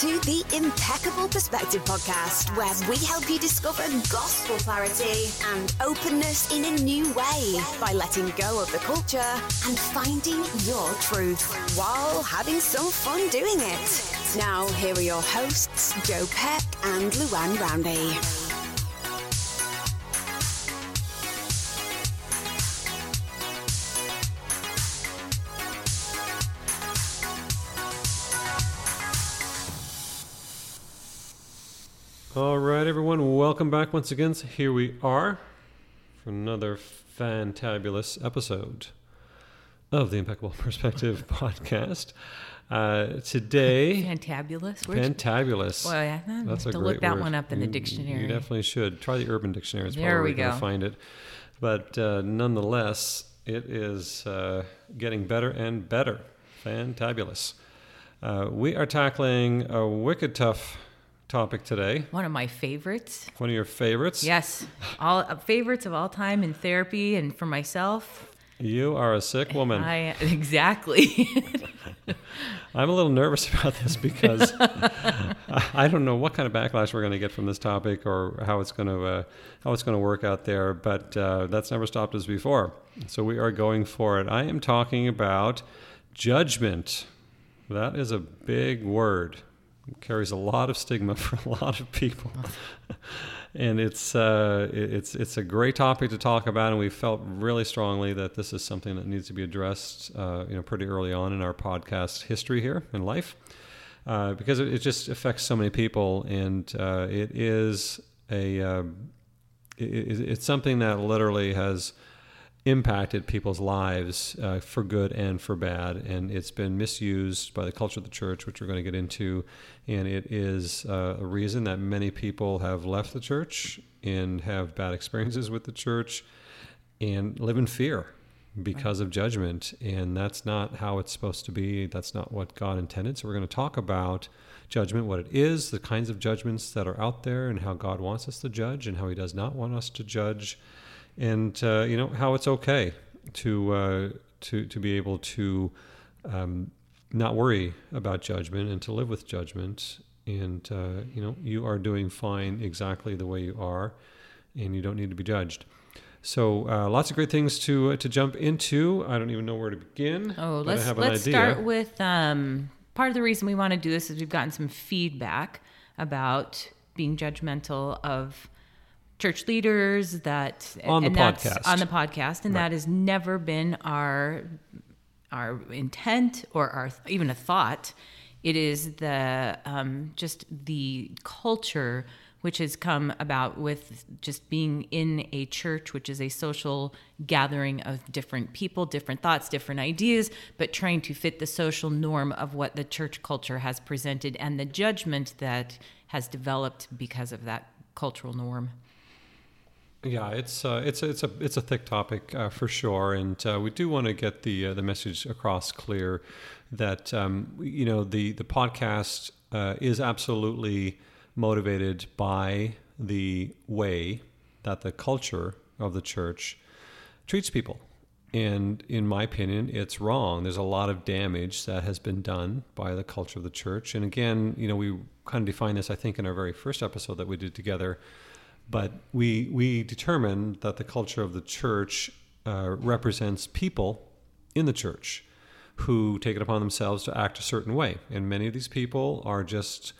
to the Impeccable Perspective podcast, where we help you discover gospel clarity and openness in a new way by letting go of the culture and finding your truth while having some fun doing it. Now, here are your hosts, Joe Peck and Luann Roundy. Right, everyone, welcome back once again. So here we are for another fantabulous episode of the Impeccable Perspective podcast. Uh, today, Fantabulous. Fantabulous. Well, yeah, That's have a to great look that word. one up in the dictionary. You definitely should try the Urban Dictionary. It's There probably we going go. to find it. But uh, nonetheless, it is uh, getting better and better. Fantabulous. Uh, we are tackling a wicked tough topic today. One of my favorites. One of your favorites. Yes, all uh, favorites of all time in therapy and for myself. You are a sick woman. I exactly. I'm a little nervous about this because I don't know what kind of backlash we're going to get from this topic or how it's going to uh, how it's going to work out there. But uh, that's never stopped us before, so we are going for it. I am talking about judgment. That is a big word. Carries a lot of stigma for a lot of people. and it's uh, it's it's a great topic to talk about, and we felt really strongly that this is something that needs to be addressed, uh, you know, pretty early on in our podcast history here in life, uh, because it, just affects so many people, and uh, it is a it, it- it's something that literally has impacted people's lives uh, for good and for bad, and it's been misused by the culture of the church, which we're going to get into, and it is uh, a reason that many people have left the church and have bad experiences with the church and live in fear because of judgment, and that's not how it's supposed to be. That's not what God intended. So we're going to talk about judgment, what it is, the kinds of judgments that are out there, and how God wants us to judge, and how He does not want us to judge and uh, you know how it's okay to uh, to to be able to um, not worry about judgment and to live with judgment. And uh, you know you are doing fine exactly the way you are, and you don't need to be judged. So uh, lots of great things to uh, to jump into. I don't even know where to begin. Oh, let's have let's start with um, part of the reason we want to do this is we've gotten some feedback about being judgmental of church leaders that On the podcast. on the podcast, and that has never been our our intent or our even a thought. It is the um, just the culture which has come about with just being in a church, which is a social gathering of different people, different thoughts, different ideas, but trying to fit the social norm of what the church culture has presented and the judgment that has developed because of that cultural norm. Yeah, it's uh, it's it's a it's a thick topic uh, for sure, and uh, we do want to get the uh, the message across clear that um, you know the the podcast uh, is absolutely motivated by the way that the culture of the church treats people. And in my opinion, it's wrong. There's a lot of damage that has been done by the culture of the church. And again, you know, we kind of defined this, I think, in our very first episode that we did together. But we we determined that the culture of the church uh, represents people in the church who take it upon themselves to act a certain way, and many of these people are just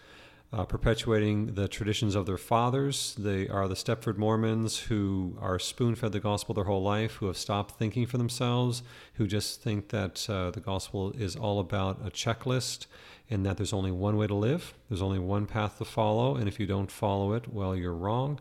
uh, perpetuating the traditions of their fathers. They are the Stepford Mormons who are spoon fed the gospel their whole life, who have stopped thinking for themselves, who just think that uh, the gospel is all about a checklist and that there's only one way to live, there's only one path to follow, and if you don't follow it, well, you're wrong,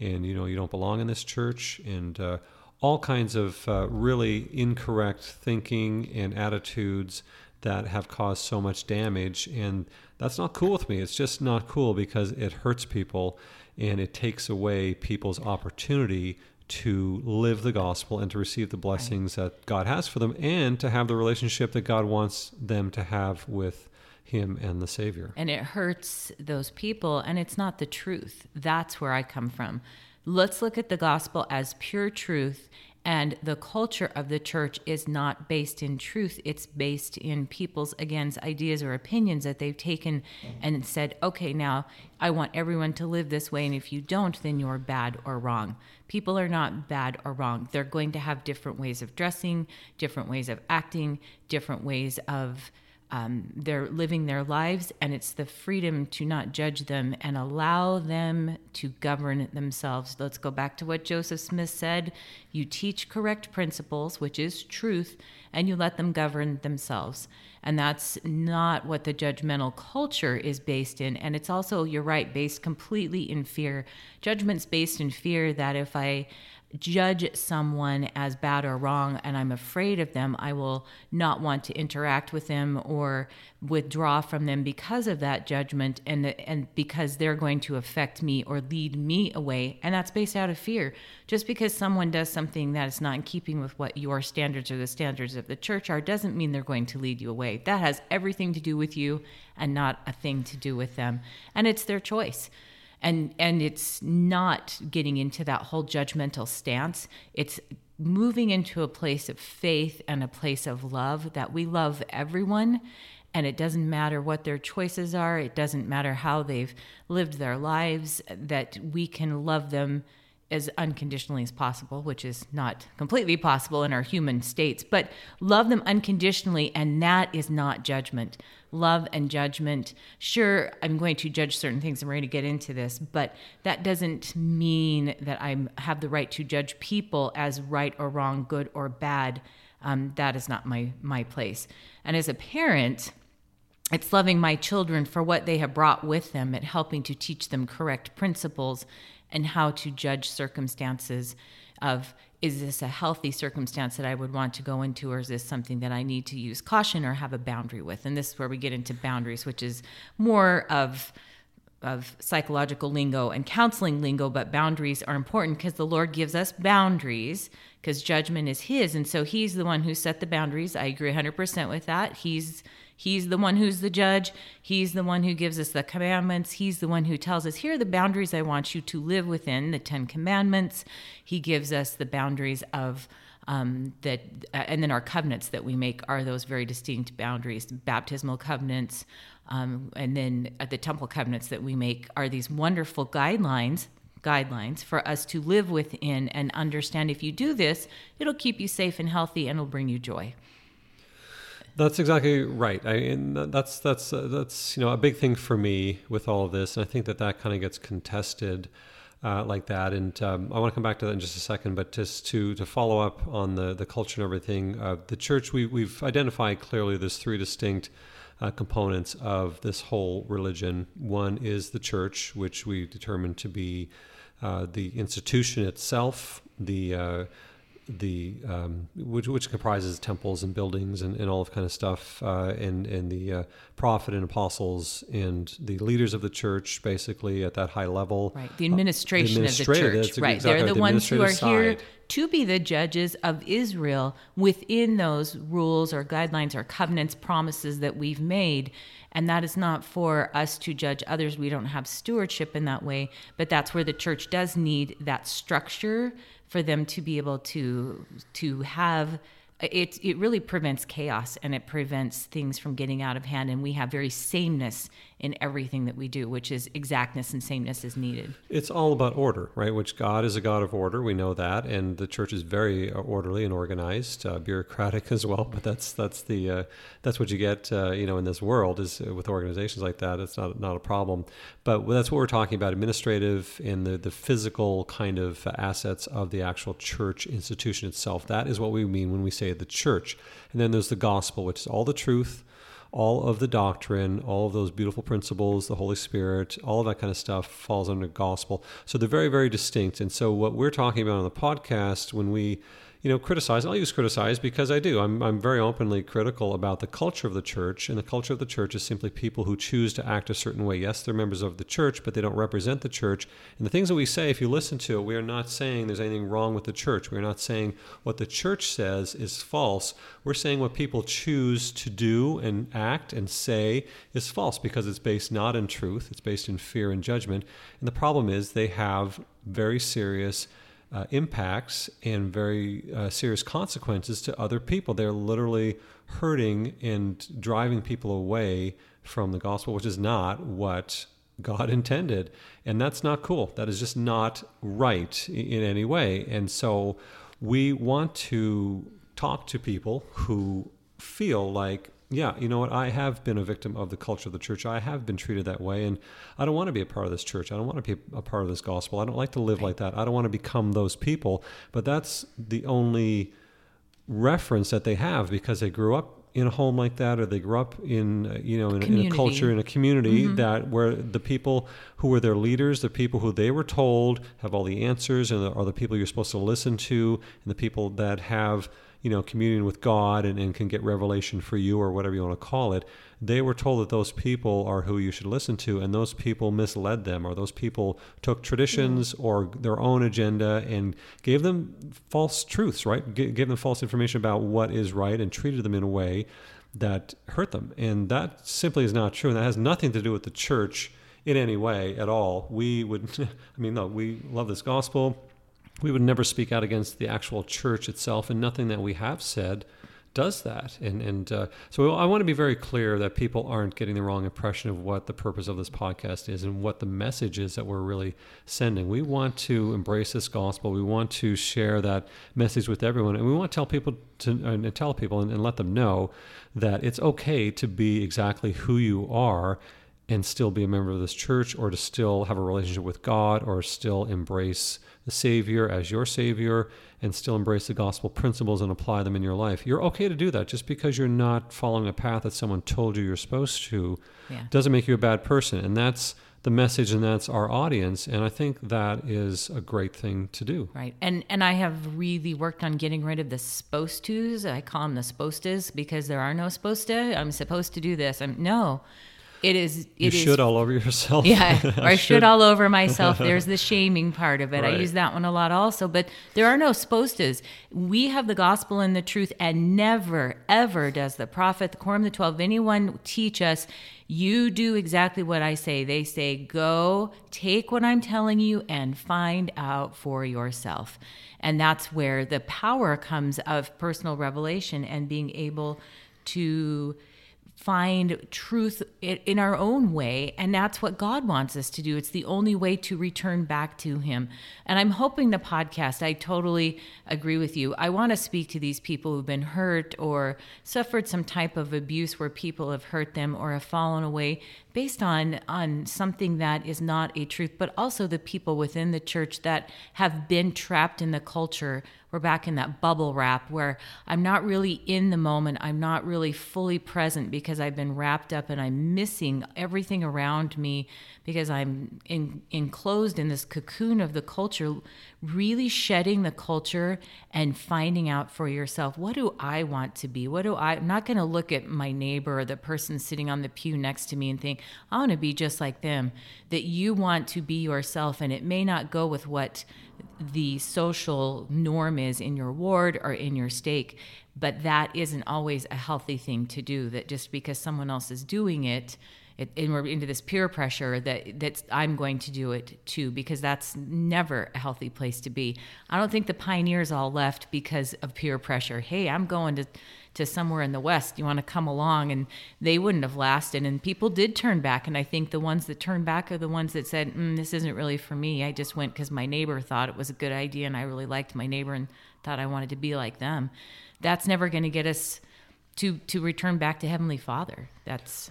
and you know you don't belong in this church, and uh, all kinds of uh, really incorrect thinking and attitudes that have caused so much damage. And that's not cool with me. It's just not cool because it hurts people and it takes away people's opportunity to live the gospel and to receive the blessings that God has for them and to have the relationship that God wants them to have with Him and the Savior. and it hurts those people and it's not the truth that's where i come from let's look at the gospel as pure truth And the culture of the church is not based in truth. It's based in people's, again, ideas or opinions that they've taken and said, okay, now I want everyone to live this way. And if you don't, then you're bad or wrong. People are not bad or wrong. They're going to have different ways of dressing, different ways of acting, different ways of um, they're living their lives, and it's the freedom to not judge them and allow them to govern themselves. Let's go back to what Joseph Smith said you teach correct principles, which is truth, and you let them govern themselves. And that's not what the judgmental culture is based in. And it's also, you're right, based completely in fear. Judgment's based in fear that if I judge someone as bad or wrong and I'm afraid of them, I will not want to interact with them or withdraw from them because of that judgment and and because they're going to affect me or lead me away and that's based out of fear. Just because someone does something that is not in keeping with what your standards or the standards of the church are doesn't mean they're going to lead you away. That has everything to do with you and not a thing to do with them. And it's their choice and and it's not getting into that whole judgmental stance. It's moving into a place of faith and a place of love that we love everyone. And it doesn't matter what their choices are. It doesn't matter how they've lived their lives that we can love them as unconditionally as possible, which is not completely possible in our human states, but love them unconditionally, and that is not judgment. Love and judgment. Sure, I'm going to judge certain things, and we're going to get into this, but that doesn't mean that I have the right to judge people as right or wrong, good or bad. Um, that is not my my place. And as a parent, it's loving my children for what they have brought with them and helping to teach them correct principles and how to judge circumstances of is this a healthy circumstance that I would want to go into, or is this something that I need to use caution or have a boundary with? And this is where we get into boundaries, which is more of of psychological lingo and counseling lingo, but boundaries are important because the Lord gives us boundaries because judgment is His. And so He's the one who set the boundaries. I agree 100% with that. He's He's the one who's the judge. He's the one who gives us the commandments. He's the one who tells us, here are the boundaries I want you to live within, the Ten Commandments. He gives us the boundaries of um, that, uh, and then our covenants that we make are those very distinct boundaries, baptismal covenants, um, and then uh, the temple covenants that we make are these wonderful guidelines guidelines for us to live within and understand if you do this, it'll keep you safe and healthy and it'll bring you joy. That's exactly right. I, and that's that's uh, that's you know a big thing for me with all of this, and I think that that kind of gets contested uh, like that. And um, I want to come back to that in just a second, but just to to follow up on the the culture and everything, uh, the church we we've identified clearly. There's three distinct. Uh, components of this whole religion. One is the church, which we determined to be uh, the institution itself, the uh, the um, which, which comprises temples and buildings and, and all of kind of stuff, uh, and and the uh, prophet and apostles and the leaders of the church, basically at that high level. Right, the administration uh, the of the church. Right, exactly they're the, the ones who are side. here to be the judges of Israel within those rules or guidelines or covenants, promises that we've made. And that is not for us to judge others. We don't have stewardship in that way, but that's where the church does need that structure for them to be able to to have it it really prevents chaos and it prevents things from getting out of hand. And we have very sameness in everything that we do which is exactness and sameness is needed. It's all about order right? Which god is a god of order we know that and the church is very uh, orderly and organized uh, bureaucratic as well but that's that's the uh, that's what you get uh, you know in this world is uh, with organizations like that it's not not a problem. But that's what we're talking about administrative and the the physical kind of assets of the actual church institution itself. That is what we mean when we say the church. And then there's the gospel, which is all the truth, all of the doctrine, all of those beautiful principles, the Holy Spirit, all of that kind of stuff falls under gospel. So they're very, very distinct. And so what we're talking about on the podcast when we you know, criticize. I'll use criticize because I do. I'm, I'm very openly critical about the culture of the church, and the culture of the church is simply people who choose to act a certain way. Yes, they're members of the church, but they don't represent the church. And the things that we say, if you listen to it, we are not saying there's anything wrong with the church. We are not saying what the church says is false. We're saying what people choose to do and act and say is false because it's based not in truth, it's based in fear and judgment. And the problem is they have very serious uh, impacts and very uh, serious consequences to other people. They're literally hurting and driving people away from the gospel, which is not what God intended. And that's not cool. That is just not right in any way. And so we want to talk to people who feel like yeah, you know what? I have been a victim of the culture of the church. I have been treated that way, and I don't want to be a part of this church. I don't want to be a part of this gospel. I don't like to live like that. I don't want to become those people. But that's the only reference that they have because they grew up in a home like that, or they grew up in uh, you know in, in, a culture in a community mm-hmm. that where the people who were their leaders, the people who they were told have all the answers, and are the people you're supposed to listen to, and the people that have you know, communion with God and, and can get revelation for you or whatever you want to call it, they were told that those people are who you should listen to, and those people misled them, or those people took traditions mm. or their own agenda and gave them false truths, right? G- gave them false information about what is right and treated them in a way that hurt them. And that simply is not true. And that has nothing to do with the church in any way at all. We would, I mean, no, we love this gospel we would never speak out against the actual church itself, and nothing that we have said does that. And and uh, so I want to be very clear that people aren't getting the wrong impression of what the purpose of this podcast is and what the message is that we're really sending. We want to embrace this gospel. We want to share that message with everyone, and we want to tell people to and tell people and, and let them know that it's okay to be exactly who you are and still be a member of this church or to still have a relationship with God or still embrace the Savior as your Savior and still embrace the gospel principles and apply them in your life. You're okay to do that. Just because you're not following a path that someone told you you're supposed to yeah. doesn't make you a bad person. And that's the message and that's our audience and i think that is a great thing to do right and and i have really worked on getting rid of the supposed to's i call them the supposed to's because there are no supposed to i'm supposed to do this i'm no it is. It you is, should all over yourself. Yeah, or I should. all over myself. There's the shaming part of it. Right. I use that one a lot also. But there are no supposed tos. We have the gospel and the truth, and never, ever does the prophet, the quorum, the twelve, anyone teach us. You do exactly what I say. They say, go take what I'm telling you and find out for yourself. And that's where the power comes of personal revelation and being able to find truth in our own way. And that's what God wants us to do. It's the only way to return back to Him. And I'm hoping the podcast, I totally agree with you. I want to speak to these people who've been hurt or suffered some type of abuse where people have hurt them or have fallen away based on on something that is not a truth but also the people within the church that have been trapped in the culture. We're back in that bubble wrap where i'm not really in the moment. I'm not really fully present because i've been wrapped up and i'm missing everything around me because i'm in, enclosed in this cocoon of the culture really shedding the culture and finding out for yourself what do I want to be? What do I I'm not going to look at my neighbor or the person sitting on the pew next to me and think I want to be just like them. That you want to be yourself and it may not go with what the social norm is in your ward or in your stake, but that isn't always a healthy thing to do that just because someone else is doing it it, and we're into this peer pressure that that I'm going to do it too because that's never a healthy place to be. I don't think the pioneers all left because of peer pressure. Hey, I'm going to to somewhere in the west. You want to come along and they wouldn't have lasted and people did turn back and I think the ones that turned back are the ones that said, mm, this isn't really for me. I just went cuz my neighbor thought it was a good idea and I really liked my neighbor and thought I wanted to be like them. That's never going to get us to to return back to heavenly father. That's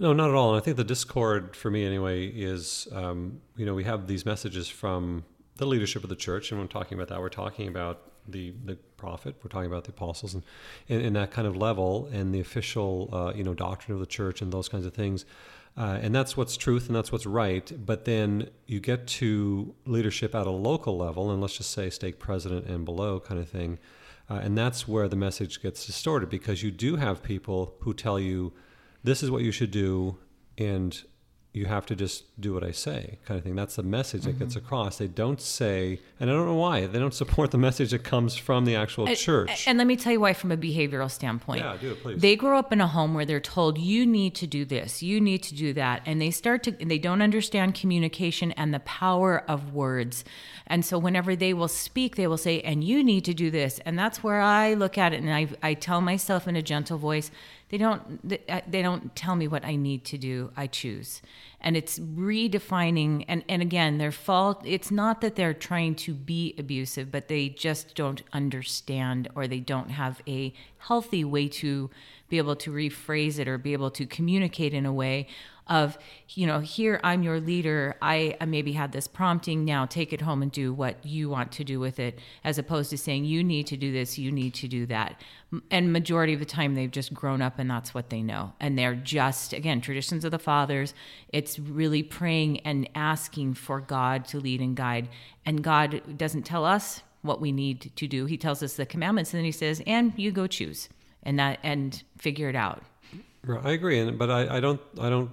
no, not at all. And I think the discord for me, anyway, is um, you know we have these messages from the leadership of the church, and when talking about that, we're talking about the the prophet, we're talking about the apostles, and in that kind of level, and the official uh, you know doctrine of the church, and those kinds of things. Uh, and that's what's truth and that's what's right. But then you get to leadership at a local level, and let's just say stake president and below kind of thing. Uh, and that's where the message gets distorted because you do have people who tell you this is what you should do and you have to just do what I say, kind of thing. That's the message that Mm-hmm. gets across. They don't say, and I don't know why, they don't support the message that comes from the actual And- church. And let me tell you why, from a behavioral standpoint. Yeah, do it, please. They grow up in a home where they're told, you need to do this, you need to do that. And they start to, they don't understand communication and the power of words. And so whenever they will speak, they will say, and you need to do this. And that's where I look at it and I, I tell myself in a gentle voice, they don't they don't tell me what I need to do. I choose. And it's redefining and, and again, their fault it's not that they're trying to be abusive, but they just don't understand or they don't have a healthy way to be able to rephrase it or be able to communicate in a way of you know here i'm your leader. I, maybe had this prompting. Now take it home and do what you want to do with it as opposed to saying you need to do this you need to do that. And majority of the time they've just grown up and that's what they know. And they're just again traditions of the fathers. It's really praying and asking for god to lead and guide. And god doesn't tell us what we need to do. He tells us the commandments and then he says and you go choose. And that and figure it out. I agree, but I, I don't I don't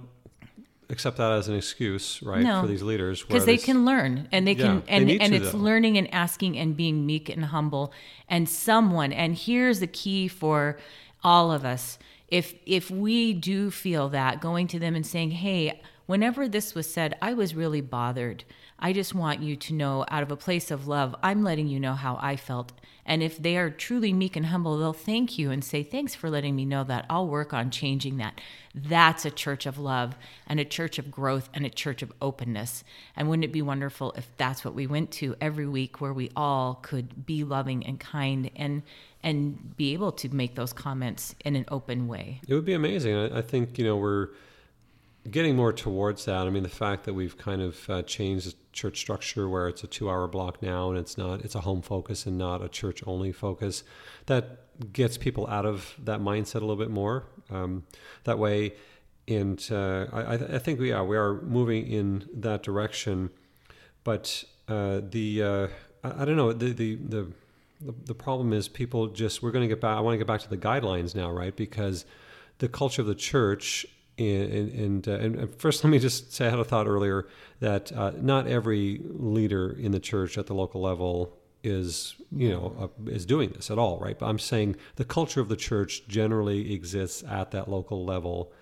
accept that as an excuse, right, No. for these leaders because they can learn and they Yeah, can they and and to, it's though. learning and asking and being meek and humble and someone and here's the key for all of us if if we do feel that going to them and saying hey whenever this was said i was really bothered i just want you to know out of a place of love i'm letting you know how i felt and if they are truly meek and humble, they'll thank you and say, Thanks for letting me know that. I'll work on changing that. That's a church of love and a church of growth and a church of openness. And wouldn't it be wonderful if that's what we went to every week where we all could be loving and kind and and be able to make those comments in an open way. It would be amazing. I, I think you know we're getting more towards that. I mean, the fact that we've kind of uh, changed the church structure where it's a two-hour block now, and it's not it's a home focus and not a church-only focus, that gets people out of that mindset a little bit more. Um, that way, and uh, I, I think we are we are moving in that direction, but uh, the uh, I, I don't know the the the, the problem is people just we're going to get back i want to get back to the guidelines now right because the culture of the church and and, uh, and first let me just say i had a thought earlier that uh, not every leader in the church at the local level is you know uh, is doing this at all right? But i'm saying the culture of the church generally exists at that local level.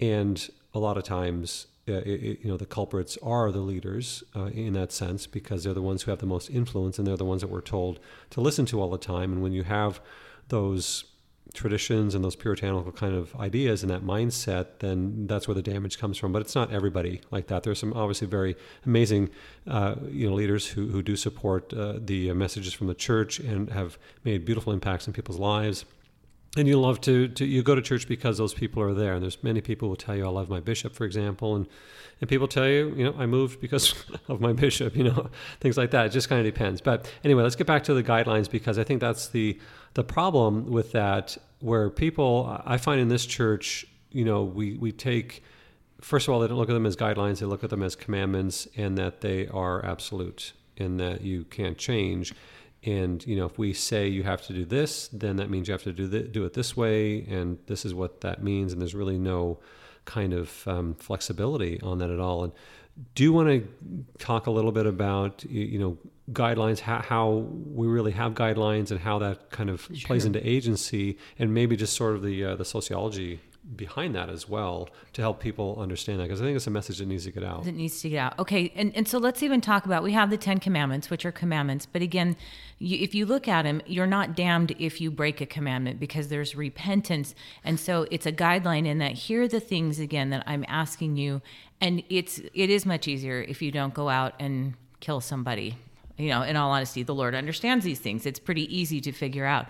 And a lot of times uh, it, it- you know the culprits are the leaders uh, in that sense because they're the ones who have the most influence and they're the ones that we're told to listen to all the time. And when you have those traditions and those puritanical kind of ideas and that mindset then that's where the damage comes from. But it's not everybody like that. There's some obviously very amazing uh, you know leaders who, who do support uh, the messages from the church and have made beautiful impacts in people's lives. And you love to, to you go to church because those people are there. And there's many people who tell you i love my bishop for example. And and people tell you you know i moved because of my bishop you know things like that. It just kind of depends. But anyway let's get back to the guidelines because i think that's the the problem with that where people i find in this church you know we we take first of all they don't look at them as guidelines they look at them as commandments and that they are absolute and that you can't change. And you know if we say you have to do this then that means you have to do, th- do it this way and this is what that means and there's really no kind of um, flexibility on that at all. And do you want to talk a little bit about you know guidelines how, how we really have guidelines and how that kind of plays into agency and maybe just sort of the uh, the sociology behind that as well to help people understand that because I think it's a message that needs to get out. that needs to get out. Okay, and, and so let's even talk about we have the Ten Commandments, which are commandments, but again, you, if you look at them, you're not damned if you break a commandment because there's repentance, and so it's a guideline in that here are the things again that I'm asking you, and it's it is much easier if you don't go out and kill somebody. You know, in all honesty, the Lord understands these things. It's pretty easy to figure out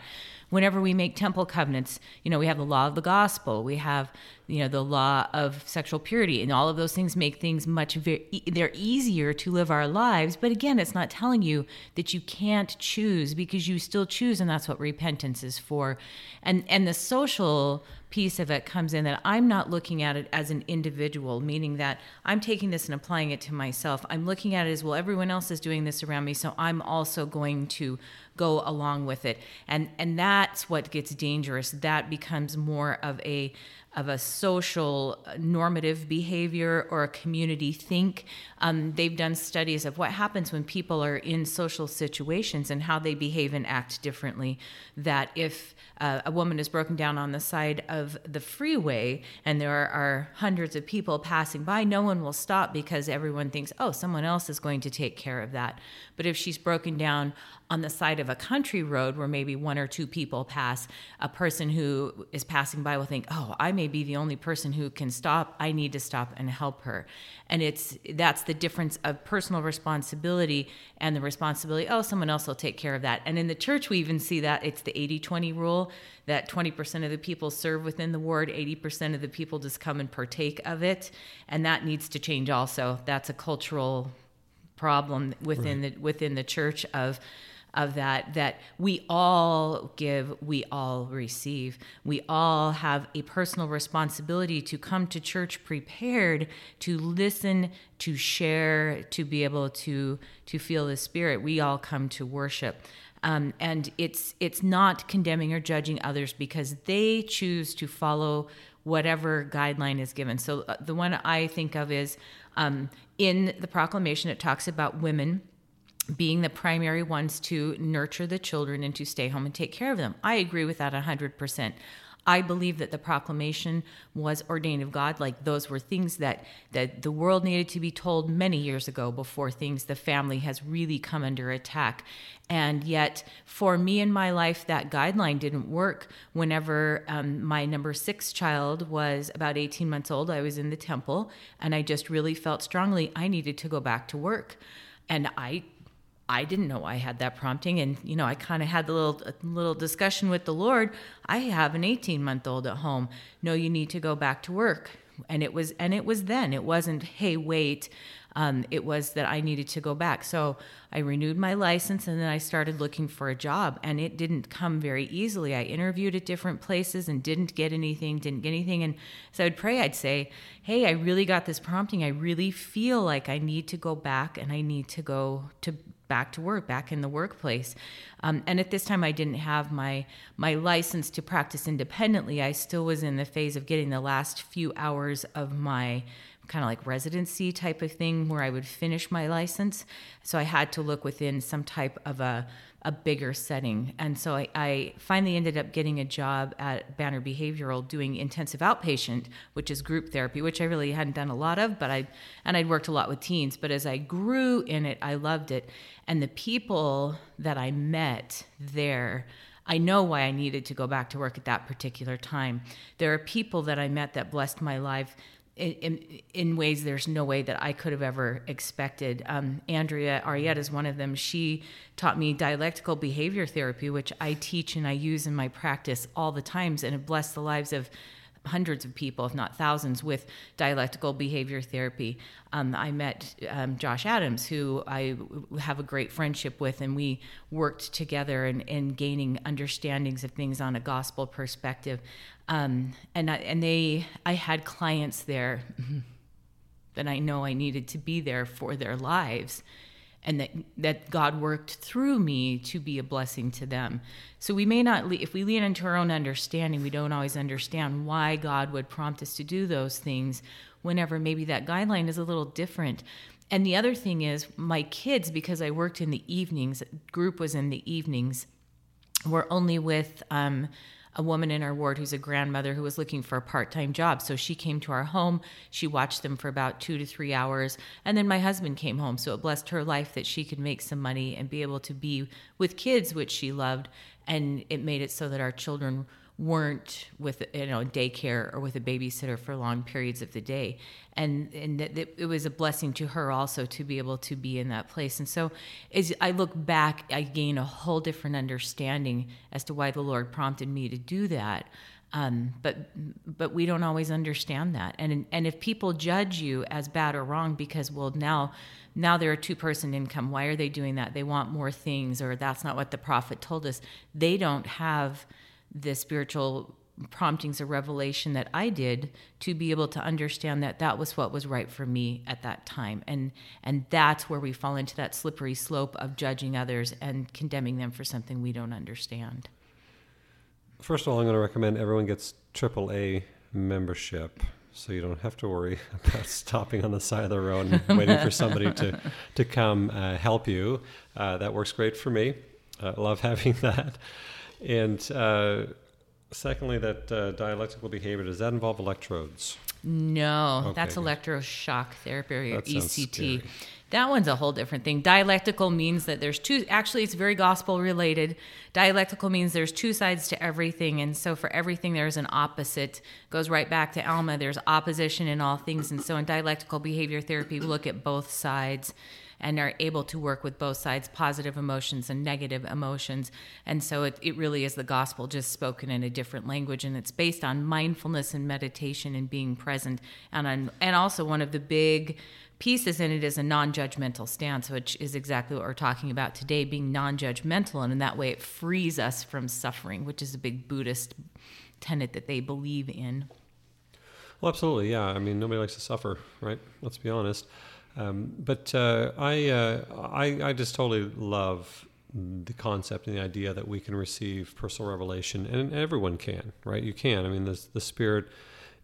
whenever we make temple covenants, you know, we have the law of the gospel, we have, you know, the law of sexual purity, and all of those things make things much, ve- they're easier to live our lives. But again, it's not telling you that you can't choose because you still choose, and that's what repentance is for. And, and the social piece of it comes in that I'm not looking at it as an individual, meaning that I'm taking this and applying it to myself. I'm looking at it as well, everyone else is doing this around me, so I'm also going to go along with it. And and that's what gets dangerous. That becomes more of a of a social uh, normative behavior or a community think. Um, they've done studies of what happens when people are in social situations and how they behave and act differently. That if uh, a woman is broken down on the side of the freeway and there are, hundreds of people passing by, no one will stop because everyone thinks, oh, someone else is going to take care of that. But if she's broken down on the side of a country road where maybe one or two people pass, a person who is passing by will think, "Oh, I may be the only person who can stop. I need to stop and help her." And it's that's the difference of personal responsibility and the responsibility, "Oh, someone else will take care of that." And in the church we even see that it's the 80/20 rule that 20% of the people serve within the ward, 80% of the people just come and partake of it, and that needs to change also. That's a cultural problem within right. the within the church of of that that we all give we all receive. We all have a personal responsibility to come to church prepared to listen to share to be able to to feel the spirit. We all come to worship. Um, and it's it's not condemning or judging others because they choose to follow whatever guideline is given. So uh, the one i think of is um, in the proclamation it talks about women being the primary ones to nurture the children and to stay home and take care of them. I agree with that 100%. I believe that the proclamation was ordained of God. Like those were things that that the world needed to be told many years ago before things the family has really come under attack. And yet, for me in my life, that guideline didn't work. Whenever um, my number six child was about 18 months old, I was in the temple and I just really felt strongly I needed to go back to work. And I I didn't know I had that prompting, and you know, I kind of had the little little discussion with the Lord. I have an 18 month old at home. No, you need to go back to work. And it was, and it was then. It wasn't, hey, wait. Um, it was that I needed to go back. So I renewed my license, and then I started looking for a job. And it didn't come very easily. I interviewed at different places and didn't get anything. Didn't get anything. And so I'd pray. I'd say, hey, I really got this prompting. I really feel like I need to go back, and I need to go to back to work, back in the workplace. Um, and at this time, I didn't have my my license to practice independently. I still was in the phase of getting the last few hours of my kind of like residency type of thing where I would finish my license. So I had to look within some type of a a bigger setting. And so I, I, finally ended up getting a job at Banner Behavioral doing intensive outpatient, which is group therapy, which I really hadn't done a lot of, but I and I'd worked a lot with teens. But as I grew in it, I loved it. And the people that I met there, I know why I needed to go back to work at that particular time. There are people that I met that blessed my life in, in, ways there's no way that I could have ever expected. Um, Andrea Arietta is one of them. She taught me dialectical behavior therapy, which I teach and I use in my practice all the times, and it blessed the lives of hundreds of people, if not thousands, with dialectical behavior therapy. Um, I met um, Josh Adams, who I have a great friendship with, and we worked together in, in gaining understandings of things on a gospel perspective. Um, and I, and they, I had clients there that I know I needed to be there for their lives and that that God worked through me to be a blessing to them. So we may not if we lean into our own understanding, we don't always understand why God would prompt us to do those things whenever maybe that guideline is a little different. And the other thing is my kids because I worked in the evenings, group was in the evenings, were only with um, a woman in our ward who's a grandmother who was looking for a part time job. So she came to our home. She watched them for about two to three hours. And then my husband came home. So it blessed her life that she could make some money and be able to be with kids, which she loved. And it made it so that our children weren't with you know daycare or with a babysitter for long periods of the day. And and it, was a blessing to her also to be able to be in that place. And so as i look back i gain a whole different understanding as to why the lord prompted me to do that. Um, but but we don't always understand that. And and if people judge you as bad or wrong because well now now they're a two person income why are they doing that? They want more things or that's not what the prophet told us. They don't have the spiritual promptings of revelation that I did to be able to understand that that was what was right for me at that time and and that's where we fall into that slippery slope of judging others and condemning them for something we don't understand. First of all, I'm going to recommend everyone gets AAA membership. So you don't have to worry about stopping on the side of the road and waiting for somebody to, to come uh, help you. Uh, that works great for me. I love having that. And uh, secondly, that uh, dialectical behavior, does that involve electrodes? No, Okay. that's electroshock therapy or That ECT. scary. That one's a whole different thing. Dialectical means that there's two, actually, it's very gospel related. Dialectical means there's two sides to everything. And so for everything, there's an opposite. Goes right back to Alma. There's opposition in all things. And so in dialectical behavior therapy, we look at both sides and are able to work with both sides positive emotions and negative emotions and so it, it really is the gospel just spoken in a different language and it's based on mindfulness and meditation and being present and on, and also one of the big pieces in it is a non-judgmental stance which is exactly what we're talking about today being non-judgmental and in that way it frees us from suffering which is a big buddhist tenet that they believe in Well, absolutely, yeah. I mean, nobody likes to suffer, right? Let's be honest. Um, but uh, I, uh, I, I just totally love the concept and the idea that we can receive personal revelation, and everyone can, right? You can. I mean, the the Spirit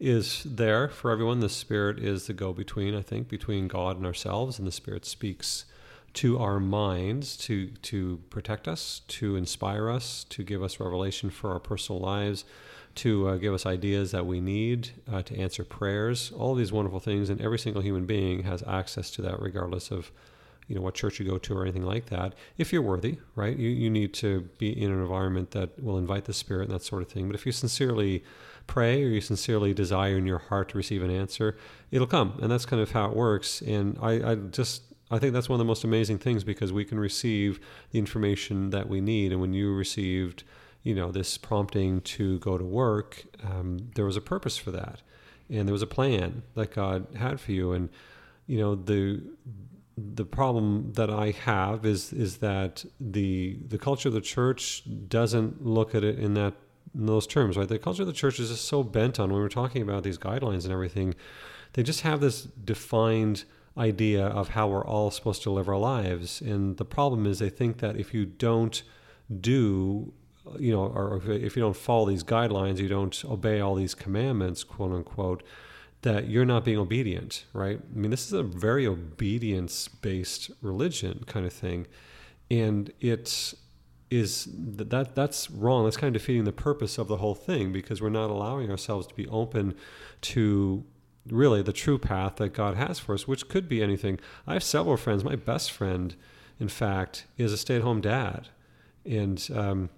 is there for everyone. The Spirit is the go-between, I think, between God and ourselves, and the Spirit speaks to our minds to to protect us, to inspire us, to give us revelation for our personal lives, to uh, give us ideas that we need, uh, to answer prayers, all these wonderful things, and every single human being has access to that, regardless of you know what church you go to or anything like that. If you're worthy, right, you you need to be in an environment that will invite the Spirit and that sort of thing. But if you sincerely pray or you sincerely desire in your heart to receive an answer, it'll come, and that's kind of how it works. And I, I just I think that's one of the most amazing things because we can receive the information that we need. And when you received, you know, this prompting to go to work, um, there was a purpose for that, and there was a plan that God had for you. And you know, the the problem that I have is is that the the culture of the church doesn't look at it in that in those terms, right? The culture of the church is just so bent on when we're talking about these guidelines and everything, they just have this defined idea of how we're all supposed to live our lives. And the problem is they think that if you don't do you know, or if, you don't follow these guidelines, you don't obey all these commandments, quote unquote, that you're not being obedient, right? I mean, this is a very obedience based religion kind of thing. And it is that, that that's wrong. That's kind of defeating the purpose of the whole thing because we're not allowing ourselves to be open to really the true path that God has for us, which could be anything. I have several friends. My best friend, in fact, is a stay at home dad. And, um,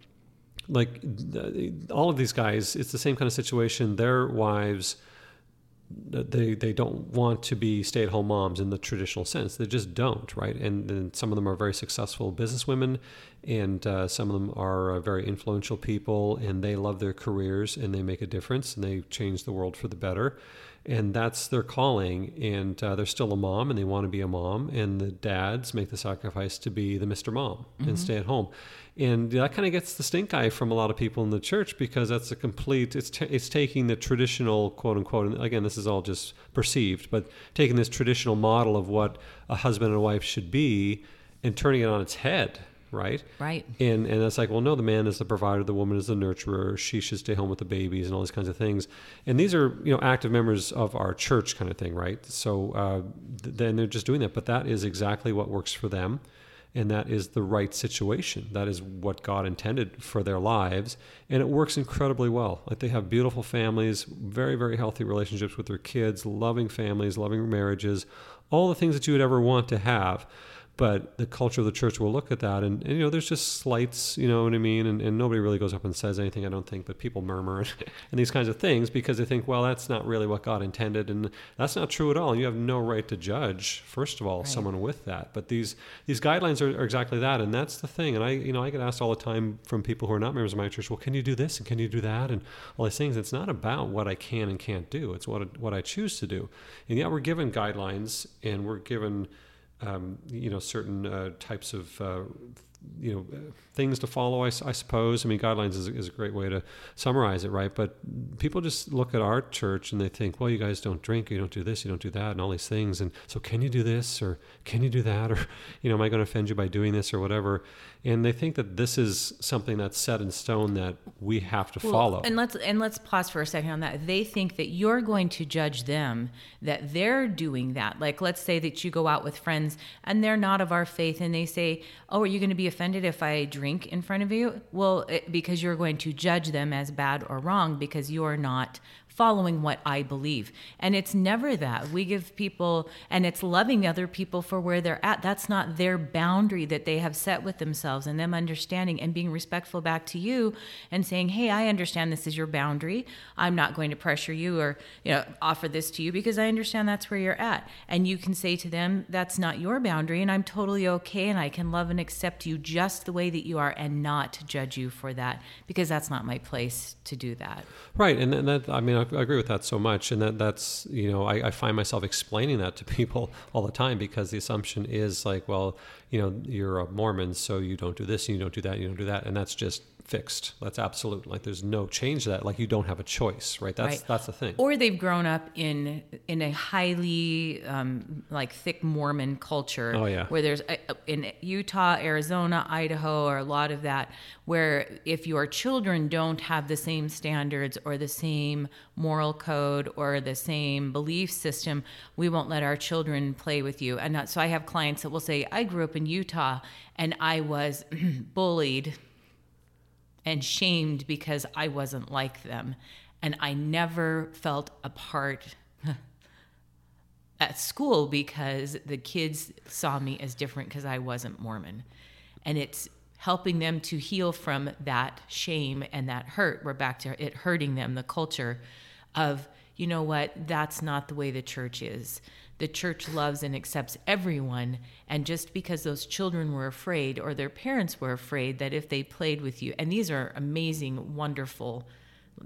like all of these guys, it's the same kind of situation. Their wives, they they don't want to be stay at home moms in the traditional sense. They just don't, right? And then some of them are very successful businesswomen, and uh, some of them are uh, very influential people, and they love their careers and they make a difference and they change the world for the better. And that's their calling, and uh, they're still a mom, and they want to be a mom. And the dads make the sacrifice to be the Mr. Mom and stay at home and that kind of gets the stink eye from a lot of people in the church because that's a complete it's t- it's taking the traditional quote unquote and again this is all just perceived but taking this traditional model of what a husband and a wife should be and turning it on its head right Right. and and it's like well no the man is the provider the woman is the nurturer she should stay home with the babies and all these kinds of things and these are you know active members of our church kind of thing right so uh, th- then they're just doing that but that is exactly what works for them and that is the right situation. That is what God intended for their lives, and it works incredibly well. Like they have beautiful families, very very healthy relationships with their kids, loving families, loving marriages, all the things that you would ever want to have. But the culture of the church will look at that, and, and you know, there's just slights, you know what I mean, and, and nobody really goes up and says anything, I don't think, but people murmur and, and these kinds of things because they think, well, that's not really what God intended, and that's not true at all. And you have no right to judge, first of all, Right. someone with that. But these these guidelines are, are exactly that, and that's the thing. And I, you know, I get asked all the time from people who are not members of my church, well, can you do this and can you do that, and all these things. It's not about what I can and can't do. It's what what I choose to do. And yet we're given guidelines, and we're given, um, you know, certain uh, types of uh, you know things to follow I, I, suppose. I mean guidelines is, is a great way to summarize it right? But people just look at our church and they think well you guys don't drink you don't do this you don't do that and all these things. And so can you do this? Or can you do that? Or you know am i going to offend you by doing this? or whatever and they think that this is something that's set in stone that we have to well, follow. And let's and let's pause for a second on that. They think that you're going to judge them that they're doing that. Like let's say that you go out with friends and they're not of our faith and they say, "Oh, are you going to be offended if I drink in front of you?" Well, it, because you're going to judge them as bad or wrong because you're not following what I believe. And it's never that. We give people, and it's loving other people for where they're at. That's not their boundary that they have set with themselves and them understanding and being respectful back to you and saying, hey, I understand this is your boundary. I'm not going to pressure you or, you know, offer this to you because I understand that's where you're at. And you can say to them, that's not your boundary and I'm totally okay and I can love and accept you just the way that you are and not judge you for that because that's not my place to do that. Right. And, and that, I mean, I agree with that so much, and that that's you know I, I, find myself explaining that to people all the time because the assumption is like, well, you know, you're a Mormon, so you don't do this and you don't do that, and you don't do that, and that's just fixed. That's absolute. Like there's no change to that. Like you don't have a choice, right? That's right. that's the thing. Or they've grown up in in a highly um, like thick Mormon culture. Oh yeah. Where there's a, in Utah, Arizona, Idaho, or a lot of that, where if your children don't have the same standards or the same moral code or the same belief system, we won't let our children play with you. And not, so I have clients that will say, I grew up in Utah and I was bullied and shamed because I wasn't like them. And I never felt a part at school because the kids saw me as different because I wasn't Mormon. And it's helping them to heal from that shame and that hurt. We're back to it hurting them, the culture of, you know what, that's not the way the church is the church loves and accepts everyone. And just because those children were afraid or their parents were afraid that if they played with you, and these are amazing, wonderful,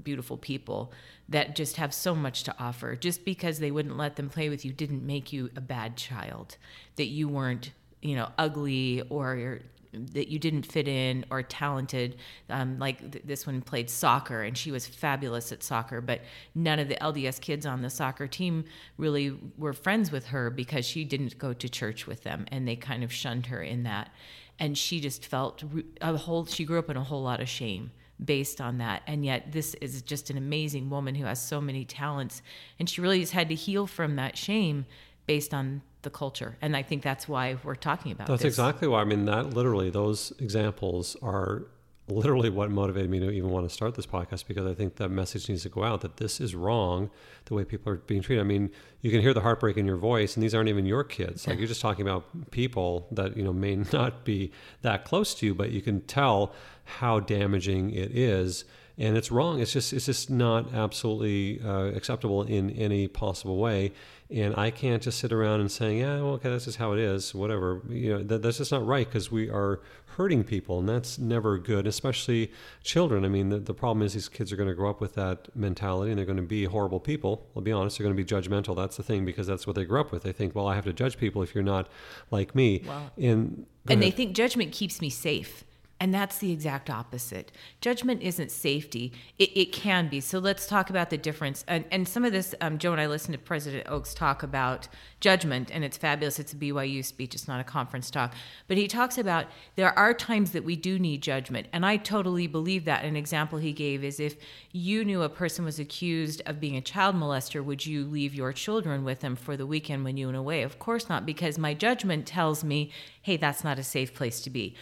beautiful people that just have so much to offer, just because they wouldn't let them play with you didn't make you a bad child, that you weren't you know ugly or that you didn't fit in or talented. Um, like th- this one played soccer and she was fabulous at soccer, but none of the LDS kids on the soccer team really were friends with her because she didn't go to church with them and they kind of shunned her in that. And she just felt a whole, she grew up in a whole lot of shame based on that. And yet, this is just an amazing woman who has so many talents. And she really has had to heal from that shame based on the culture. And I think that's why we're talking about That's this. exactly why. I mean, that literally, those examples are literally what motivated me to even want to start this podcast because I think that message needs to go out that this is wrong the way people are being treated. I mean, you can hear the heartbreak in your voice, and these aren't even your kids. Like you're just talking about people that you know may not be that close to you, but you can tell how damaging it is and it's wrong. It's just it's just not absolutely uh, acceptable in any possible way. And I can't just sit around and saying, yeah, well, okay, that's just how it is, whatever. You know, that, that's just not right because we are hurting people, and that's never good, especially children. I mean, the, the problem is these kids are going to grow up with that mentality, and they're going to be horrible people. I'll be honest, they're going to be judgmental. That's the thing because that's what they grew up with. They think, well, I have to judge people if you're not like me. Wow. And and they think judgment keeps me safe. And that's the exact opposite. Judgment isn't safety. It, it can be. So let's talk about the difference. And, and some of this, um, Joe and I listened to President Oaks talk about judgment, and it's fabulous. It's a BYU speech, it's not a conference talk. But he talks about there are times that we do need judgment. And I totally believe that. An example he gave is if you knew a person was accused of being a child molester, would you leave your children with them for the weekend when you went away? Of course not, because my judgment tells me, hey, that's not a safe place to be.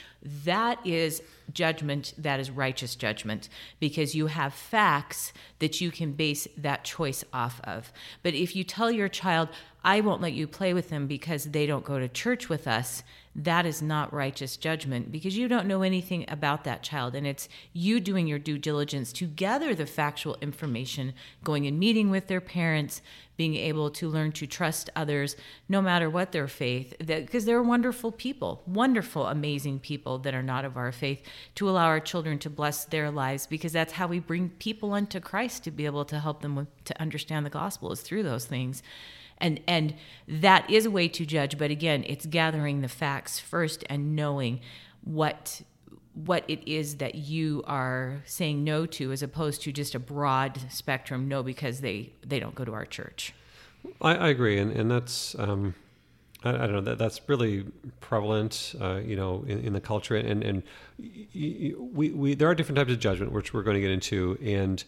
That is judgment that is righteous judgment because you have facts that you can base that choice off of. But if you tell your child, I won't let you play with them because they don't go to church with us, that is not righteous judgment because you don't know anything about that child. And it's you doing your due diligence to gather the factual information, going and meeting with their parents, being able to learn to trust others no matter what their faith, because they're wonderful people, wonderful, amazing people that are not of our faith, to allow our children to bless their lives because that's how we bring people unto Christ to be able to help them with, to understand the gospel is through those things and and that is a way to judge but again it's gathering the facts first and knowing what what it is that you are saying no to as opposed to just a broad spectrum no because they they don't go to our church. I, I agree, and and that's um, I, don't know that that's really prevalent, uh, you know, in, in the culture, and and we we there are different types of judgment which we're going to get into, and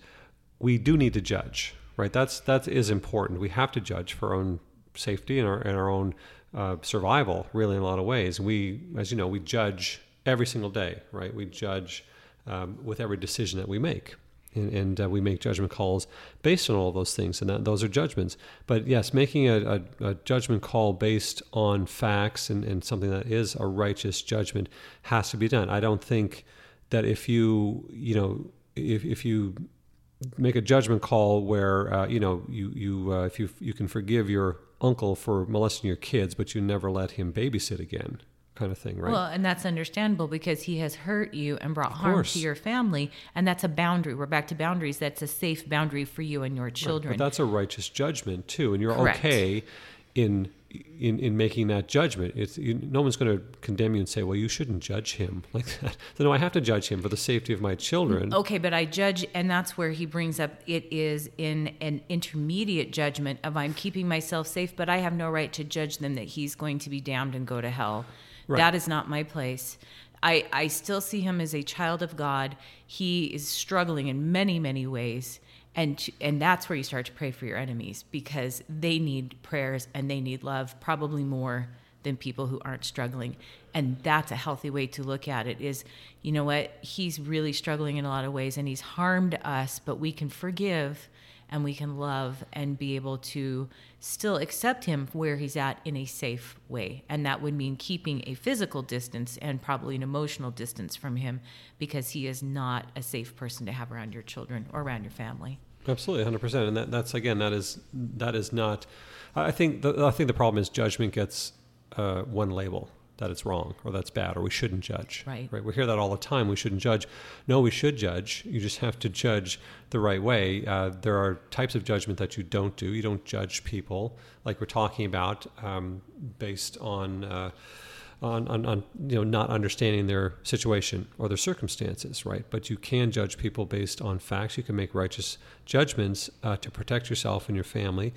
we do need to judge, right? That's that is important. We have to judge for our own safety and our and our own uh, survival, really, in a lot of ways. We, as you know, we judge every single day, right? We judge um, with every decision that we make and, and uh, we make judgment calls based on all those things, and that, those are judgments. But yes, making a, a, a judgment call based on facts and, and, something that is a righteous judgment has to be done. I don't think that if you you know if if you make a judgment call where uh, you know you you uh, if you you can forgive your uncle for molesting your kids, but you never let him babysit again kind of thing, right? Well, and that's understandable because he has hurt you and brought harm to your family, and that's a boundary. We're back to boundaries. That's a safe boundary for you and your children. Right. But that's a righteous judgment too, and you're Correct. okay in in in making that judgment. It's you, no one's going to condemn you and say, "Well, you shouldn't judge him like that." So no, I have to judge him for the safety of my children. Okay, but I judge, and that's where he brings up it is in an intermediate judgment of I'm keeping myself safe, but I have no right to judge them that he's going to be damned and go to hell. Right. That is not my place. I, I still see him as a child of God. He is struggling in many, many ways. And, and that's where you start to pray for your enemies because they need prayers and they need love probably more than people who aren't struggling. And that's a healthy way to look at it is you know what? He's really struggling in a lot of ways and he's harmed us but we can forgive and we can love and be able to still accept him where he's at in a safe way. And that would mean keeping a physical distance and probably an emotional distance from him because he is not a safe person to have around your children or around your family. Absolutely, 100%. And that, that's again that is that is not I think the, I think the problem is judgment gets uh, one label that it's wrong or that's bad or we shouldn't judge. Right. Right. We hear that all the time. We shouldn't judge. No, we should judge. You just have to judge the right way. Uh, there are types of judgment that you don't do. You don't judge people like we're talking about um, based on. Uh, on, on, on, you know not understanding their situation or their circumstances, right? But you can judge people based on facts. You can make righteous judgments uh, to protect yourself and your family,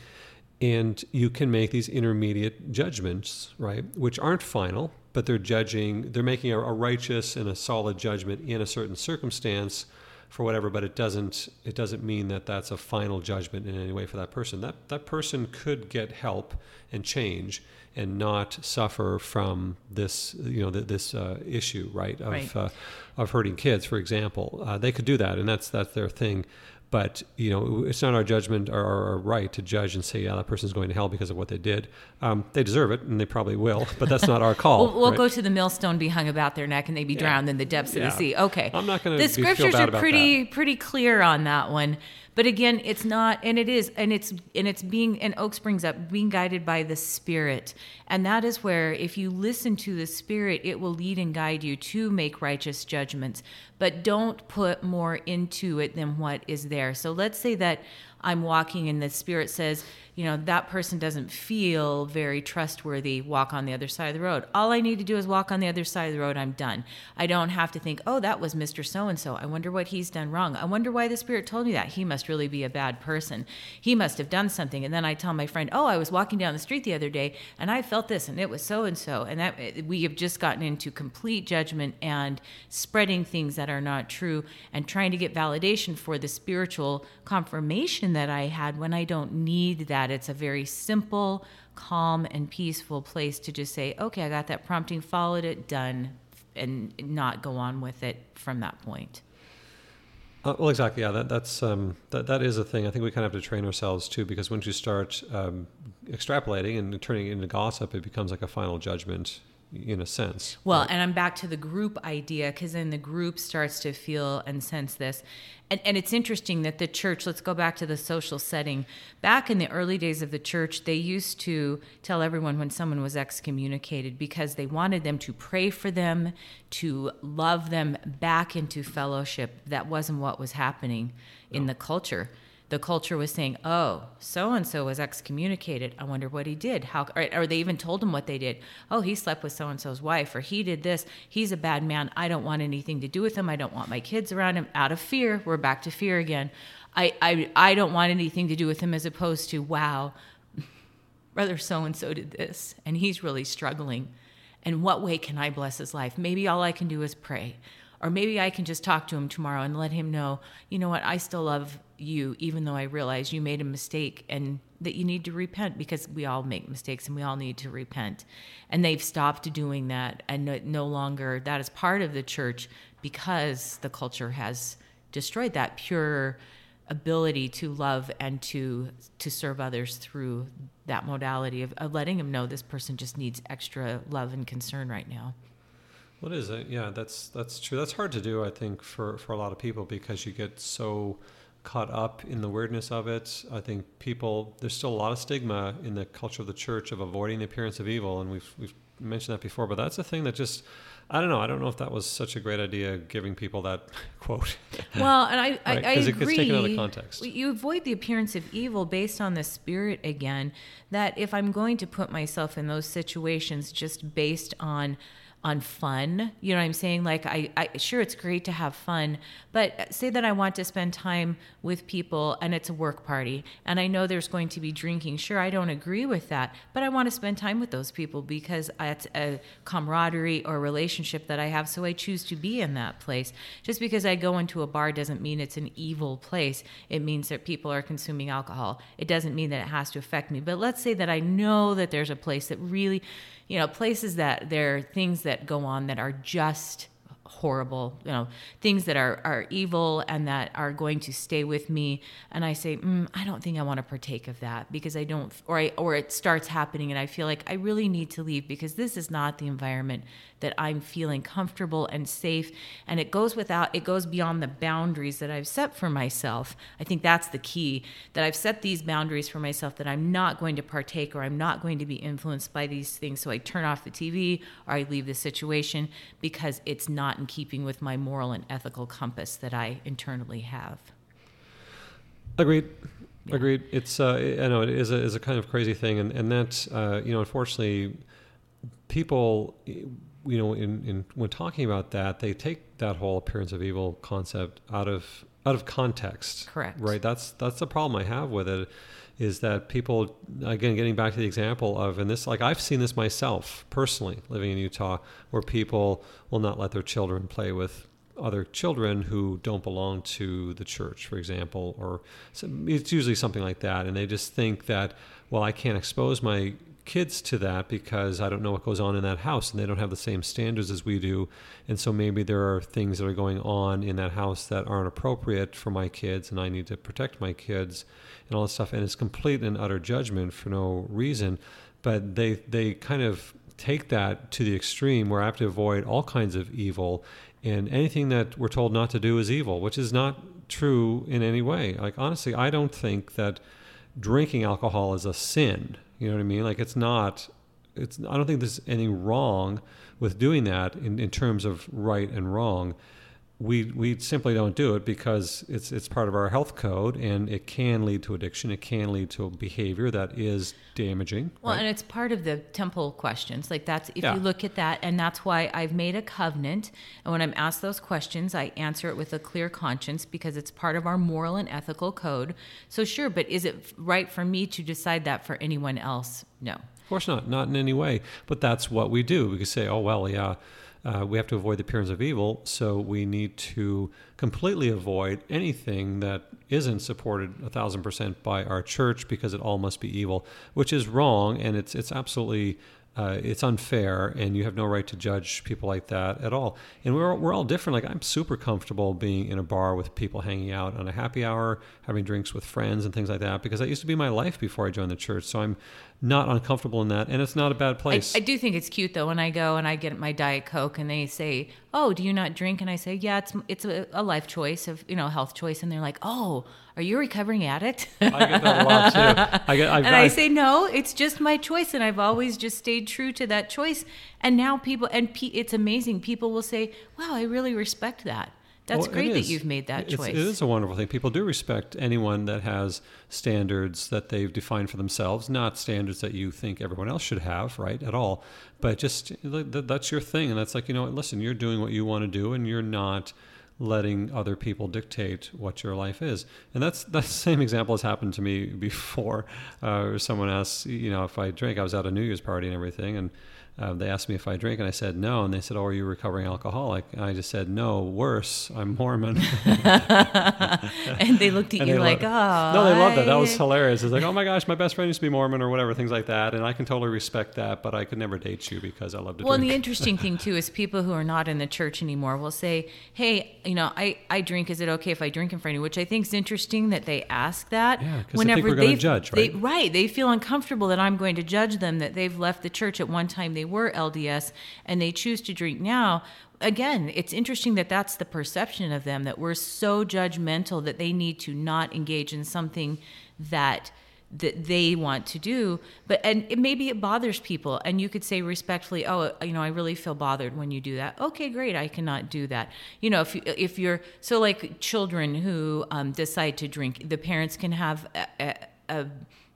and you can make these intermediate judgments right which aren't final but they're judging they're making a, a, righteous and a solid judgment in a certain circumstance for whatever but it doesn't it doesn't mean that that's a final judgment in any way for that person. That that person could get help and change and not suffer from this you know this uh, issue right of right. Uh, of hurting kids for example. Uh, they could do that and that's that's their thing but you know, it's not our judgment or our right to judge and say, yeah, that person's going to hell because of what they did. Um, they deserve it, and they probably will. But that's not our call. we'll, we'll right? go to the millstone be hung about their neck, and they be drowned yeah. in the depths yeah. of the sea. Okay, I'm not going to. The scriptures are pretty that. pretty clear on that one. But again, it's not, and it is, and it's, and it's being, and Oaks brings up being guided by the Spirit, and that is where if you listen to the Spirit, it will lead and guide you to make righteous judgments. But don't put more into it than what is there. So let's say that I'm walking and the Spirit says, you know, that person doesn't feel very trustworthy, walk on the other side of the road. All I need to do is walk on the other side of the road, I'm done. I don't have to think, oh, that was Mr. So and so. I wonder what he's done wrong. I wonder why the Spirit told me that. He must really be a bad person. He must have done something. And then I tell my friend, oh, I was walking down the street the other day and I felt this and it was so and so. And that we have just gotten into complete judgment and spreading things that are not true and trying to get validation for the spiritual confirmation that I had when I don't need that. It's a very simple, calm, and peaceful place to just say, okay, I got that prompting, followed it, done, and not go on with it from that point. Uh, well, exactly. Yeah, that, that's um, that that is a thing. I think we kind of have to train ourselves too, because once you start um, extrapolating and turning it into gossip, it becomes like a final judgment in a sense. Well, right? and I'm back to the group idea because then the group starts to feel and sense this. And, and it's interesting that the church, let's go back to the social setting. Back in the early days of the church, they used to tell everyone when someone was excommunicated because they wanted them to pray for them, to love them back into fellowship. That wasn't what was happening in the culture the culture was saying, "Oh, so and so was excommunicated. I wonder what he did." How or, or they even told him what they did. "Oh, he slept with so and so's wife, or he did this. He's a bad man. I don't want anything to do with him. I don't want my kids around him." Out of fear, we're back to fear again. I I I don't want anything to do with him, as opposed to, "Wow, brother so and so did this, and he's really struggling." And what way can I bless his life? Maybe all I can do is pray. Or maybe I can just talk to him tomorrow and let him know, you know what, I still love you, even though I realize you made a mistake and that you need to repent because we all make mistakes and we all need to repent. And they've stopped doing that and no, longer that is part of the church because the culture has destroyed that pure ability to love and to to serve others through that modality of, of letting them know this person just needs extra love and concern right now. What is it? Yeah, that's that's true. That's hard to do, I think, for for a lot of people because you get so caught up in the weirdness of it. I think people there's still a lot of stigma in the culture of the church of avoiding the appearance of evil, and we've we've mentioned that before. But that's a thing that just I don't know. I don't know if that was such a great idea giving people that quote. Well, and I, right? I, I agree. It's taken out of context. You avoid the appearance of evil based on the spirit again. That if I'm going to put myself in those situations just based on on fun. You know what I'm saying? Like I, I sure it's great to have fun, but say that I want to spend time with people and it's a work party and I know there's going to be drinking. Sure, I don't agree with that, but I want to spend time with those people because it's a camaraderie or relationship that I have, so I choose to be in that place. Just because I go into a bar doesn't mean it's an evil place. It means that people are consuming alcohol. It doesn't mean that it has to affect me. But let's say that I know that there's a place that really you know, places that there are things that go on that are just horrible, you know, things that are, are evil and that are going to stay with me. And I say, mm, I don't think I want to partake of that because I don't, or I, or it starts happening and I feel like I really need to leave because this is not the environment that I'm feeling comfortable and safe. And it goes without, it goes beyond the boundaries that I've set for myself. I think that's the key that I've set these boundaries for myself that I'm not going to partake or I'm not going to be influenced by these things. So I turn off the TV or I leave the situation because it's not in keeping with my moral and ethical compass that I internally have. Agreed. Yeah. Agreed. It's uh, I know it is a, is a kind of crazy thing, and and that uh, you know unfortunately people you know in, in when talking about that they take that whole appearance of evil concept out of out of context. Correct. Right. That's that's the problem I have with it is that people again getting back to the example of and this like I've seen this myself personally living in Utah where people will not let their children play with other children who don't belong to the church for example or it's usually something like that and they just think that well I can't expose my kids to that because I don't know what goes on in that house and they don't have the same standards as we do. And so maybe there are things that are going on in that house that aren't appropriate for my kids and I need to protect my kids and all this stuff. And it's complete and utter judgment for no reason. But they, they kind of take that to the extreme where I have to avoid all kinds of evil. And anything that we're told not to do is evil, which is not true in any way. Like, honestly, I don't think that drinking alcohol is a sin. You know what I mean? Like, it's not, it's, I don't think there's anything wrong with doing that in, in terms of right and wrong we we simply don't do it because it's it's part of our health code and it can lead to addiction. It can lead to behavior that is damaging well right? and it's part of the temple questions. Like that's if yeah. you look at that and that's why I've made a covenant and when I'm asked those questions I answer it with a clear conscience because it's part of our moral and ethical code. So sure but is it right for me to decide that for anyone else? No. Of course not. Not in any way. But that's what we do. We can say oh well yeah uh, we have to avoid the appearance of evil, so we need to completely avoid anything that isn't supported a thousand percent by our church because it all must be evil, which is wrong, and it's it's absolutely uh, it's unfair, and you have no right to judge people like that at all. And we're we're all different. Like I'm super comfortable being in a bar with people hanging out on a happy hour, having drinks with friends and things like that, because that used to be my life before I joined the church. So I'm not uncomfortable in that, and it's not a bad place. I, I, do think it's cute though when I go and I get my diet coke and they say, "Oh, do you not drink?" and I say, "Yeah, it's it's a, a life choice of you know health choice," and they're like, "Oh, are you a recovering addict?" I get that a lot too. I get, I've, and I, I say, "No, it's just my choice, and I've always just stayed true to that choice." And now people and pe- it's amazing. People will say, "Wow, I really respect that." That's Well, great that you've made that It's- choice. It is a wonderful thing. People do respect anyone that has standards that they've defined for themselves, not standards that you think everyone else should have, right? At all. But just th- th- that's your thing, and that's like you know, listen, you're doing what you want to do, and you're not letting other people dictate what your life is. And that's the same example has happened to me before. Uh, someone asked, you know, if I drink. I was at a New Year's party and everything, and uh, they asked me if I drink, and I said no. And they said, "Oh, are you a recovering alcoholic?" And I just said, "No, worse. I'm Mormon." and they looked at And you they like, oh. no, they loved that. That was hilarious. It's like, oh my gosh, my best friend used to be Mormon or whatever, things like that. And I can totally respect that, but I could never date you because I love to Well, and drink. the interesting thing too is people who are not in the church anymore will say, "Hey, you know, I, I drink. Is it okay if I drink in front of you?" Which I think is interesting that they ask that. Yeah, 'cause they think we're gonna they've- judge, they- right? right. They feel uncomfortable that I'm going to judge them that they've left the church at one time they were LDS and they choose to drink now. Again, it's interesting that that's the perception of them that we're so judgmental that they need to not engage in something that that they want to do but and it, maybe it bothers people and you could say respectfully oh you know i really feel bothered when you do that okay great i cannot do that you know if you if you're so like children who um, decide to drink the parents can have a, a, a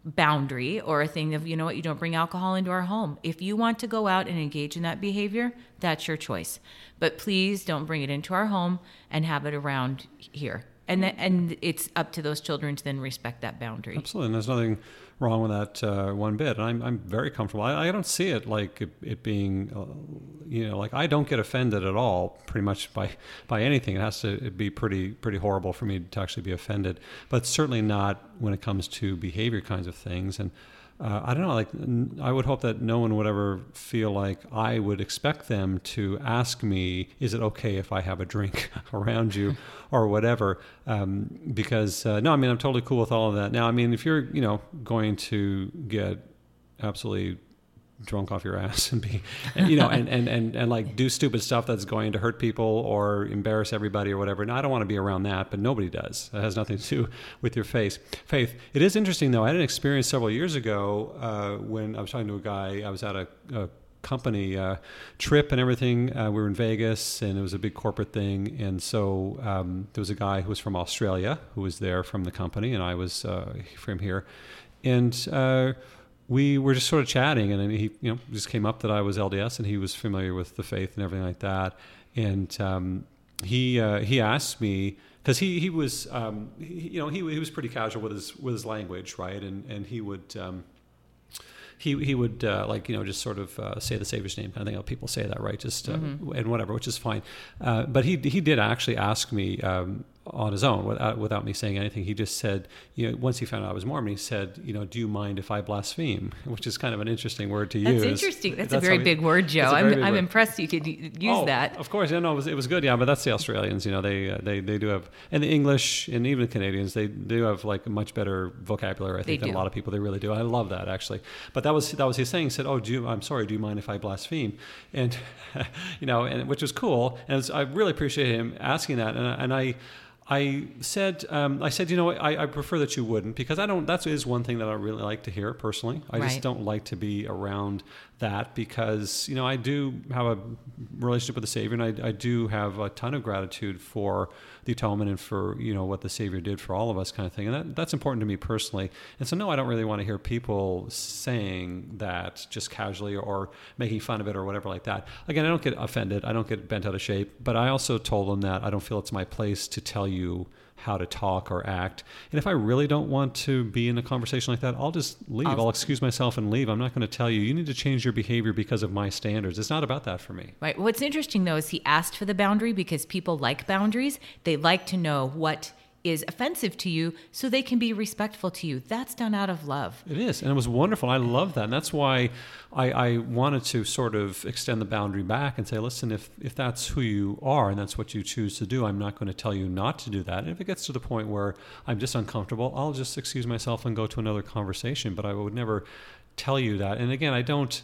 boundary or a thing of you know what you don't bring alcohol into our home. If you want to go out and engage in that behavior that's your choice. But please don't bring it into our home and have it around here. And th- and it's up to those children to then respect that boundary. Absolutely. And there's nothing wrong with that uh, one bit. And I'm, I'm very comfortable. I, I don't see it like it, it being, uh, you know, like I don't get offended at all pretty much by, by anything. It has to be pretty, pretty horrible for me to actually be offended, but certainly not when it comes to behavior kinds of things. And uh, I don't know, like n- I would hope that no one would ever feel like I would expect them to ask me, "Is it okay if I have a drink around you?" or whatever. Um, because uh, no, I mean I'm totally cool with all of that. Now, I mean if you're you know going to get absolutely drunk off your ass and be you know and, and and and like do stupid stuff that's going to hurt people or embarrass everybody or whatever and i don't want to be around that but nobody does that has nothing to do with your face faith it is interesting though i had an experience several years ago uh, when i was talking to a guy i was at a, a company uh, trip and everything. Uh, we were in Vegas, and it was a big corporate thing. And so um, there was a guy who was from Australia who was there from the company, and I was uh, from here. And uh, we were just sort of chatting, and then he, you know, just came up that I was LDS, and he was familiar with the faith and everything like that. And um, he uh, he asked me because he he was um, he, you know he he was pretty casual with his with his language, right? And and he would. Um, he he would uh, like you know just sort of uh, say the Savior's name kind of thing. How people say that, right? Just uh, and whatever, which is fine. Uh, but he he did actually ask me um, on his own without without me saying anything. He just said, you know, once he found out I was Mormon, he said, you know, do you mind if I blaspheme? Which is kind of an interesting word to That's use. interesting. That's, how a very he- big word, Joe. I'm, I'm word. impressed you could use Oh, that. Of course, yeah, no, it was, it was good, yeah, but that's the Australians, you know, they uh, they they do have, and the English and even the Canadians, they do have like a much better vocabulary, I think, than a lot of people. They really do. I love that actually. But that was that was his saying. He said, "Oh, do you, I'm sorry. Do you mind if I blaspheme?" And you know, and which was cool, and was, I really appreciate him asking that, and, and I. I said, um, I said, you know, I, I prefer that you wouldn't because I don't. That is one thing that I really like to hear personally. I just don't like to be around that because you know I do have a relationship with the Savior, and I, I do have a ton of gratitude for the atonement and for you know what the Savior did for all of us, kind of thing. And that, that's important to me personally. And so, no, I don't really want to hear people saying that just casually or making fun of it or whatever like that. Again, I don't get offended. I don't get bent out of shape. But I also told them that I don't feel it's my place to tell you how to talk or act. And if I really don't want to be in a conversation like that, I'll just leave. I'll, I'll- excuse myself and leave. I'm not going to tell you, you need to change your behavior because of my standards. It's not about that for me. Right. What's interesting though is he asked for the boundary because people like boundaries. They like to know what is offensive to you so they can be respectful to you. That's done out of love. It is, and it was wonderful. I love that, and that's why I, I wanted to sort of extend the boundary back and say, listen, if if that's who you are and that's what you choose to do, I'm not going to tell you not to do that. And if it gets to the point where I'm just uncomfortable, I'll just excuse myself and go to another conversation. But I would never tell you that. And again, I don't.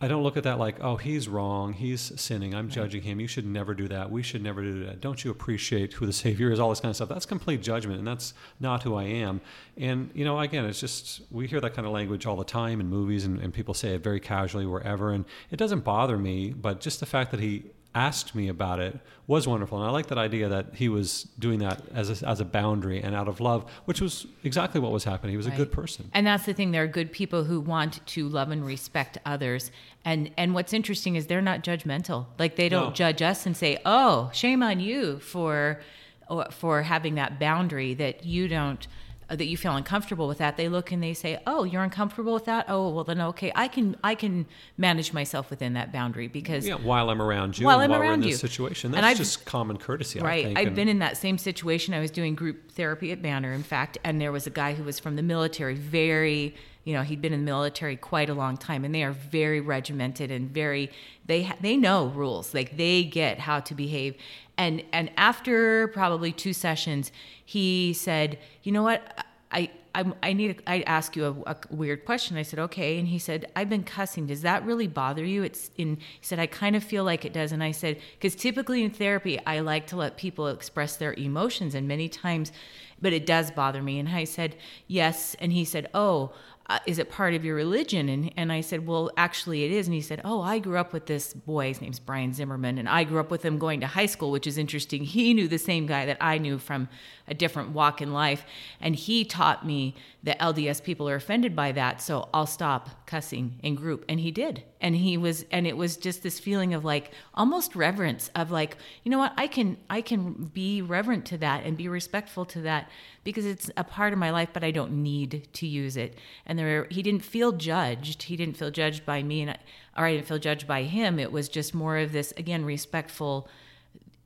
I don't look at that like, oh, he's wrong, he's sinning, I'm judging him. You should never do that. We should never do that. Don't you appreciate who the Savior is? All this kind of stuff. That's complete judgment, and that's not who I am. And you know, again, it's just we hear that kind of language all the time in movies, and, and people say it very casually wherever, and it doesn't bother me. But just the fact that he asked me about it was wonderful. And I like that idea that he was doing that as a, as a boundary and out of love, which was exactly what was happening. He was Right. a good person. And that's the thing. There are good people who want to love and respect others. And and what's interesting is they're not judgmental. Like they don't No. judge us and say, "Oh, shame on you for for having that boundary that you don't Uh, that you feel uncomfortable with that." They look and they say, "Oh, you're uncomfortable with that? Oh, well then okay, I can I can manage myself within that boundary because Yeah, while I'm around you, While I'm while we're in around this you. situation, And that's I've- just common courtesy. I Right. think. I've and- been in that same situation. I was doing group therapy at Banner, in fact, and there was a guy who was from the military, very, you know, he'd been in the military quite a long time, and they are very regimented and very, they they know rules, like they get how to behave. And and after probably two sessions, he said, "You know what? I." I, I need. I ask you a, a weird question. I said, okay, and he said, I've been cussing. Does that really bother you? It's in. He said, I kind of feel like it does. And I said, because typically in therapy, I like to let people express their emotions, and many times, but it does bother me. And I said, yes. And he said, oh, uh, is it part of your religion? And, and I said, well, actually it is. And he said, oh, I grew up with this boy. His name's Brian Zimmerman. And I grew up with him going to high school, which is interesting. He knew the same guy that I knew from a different walk in life. And he taught me that LDS people are offended by that. So I'll stop cussing in group. And he did. And he was, and it was just this feeling of like almost reverence of like, you know what, I can, I can be reverent to that and be respectful to that because it's a part of my life, but I don't need to use it. And there, he didn't feel judged. He didn't feel judged by me, and I, or I didn't feel judged by him. It was just more of this again respectful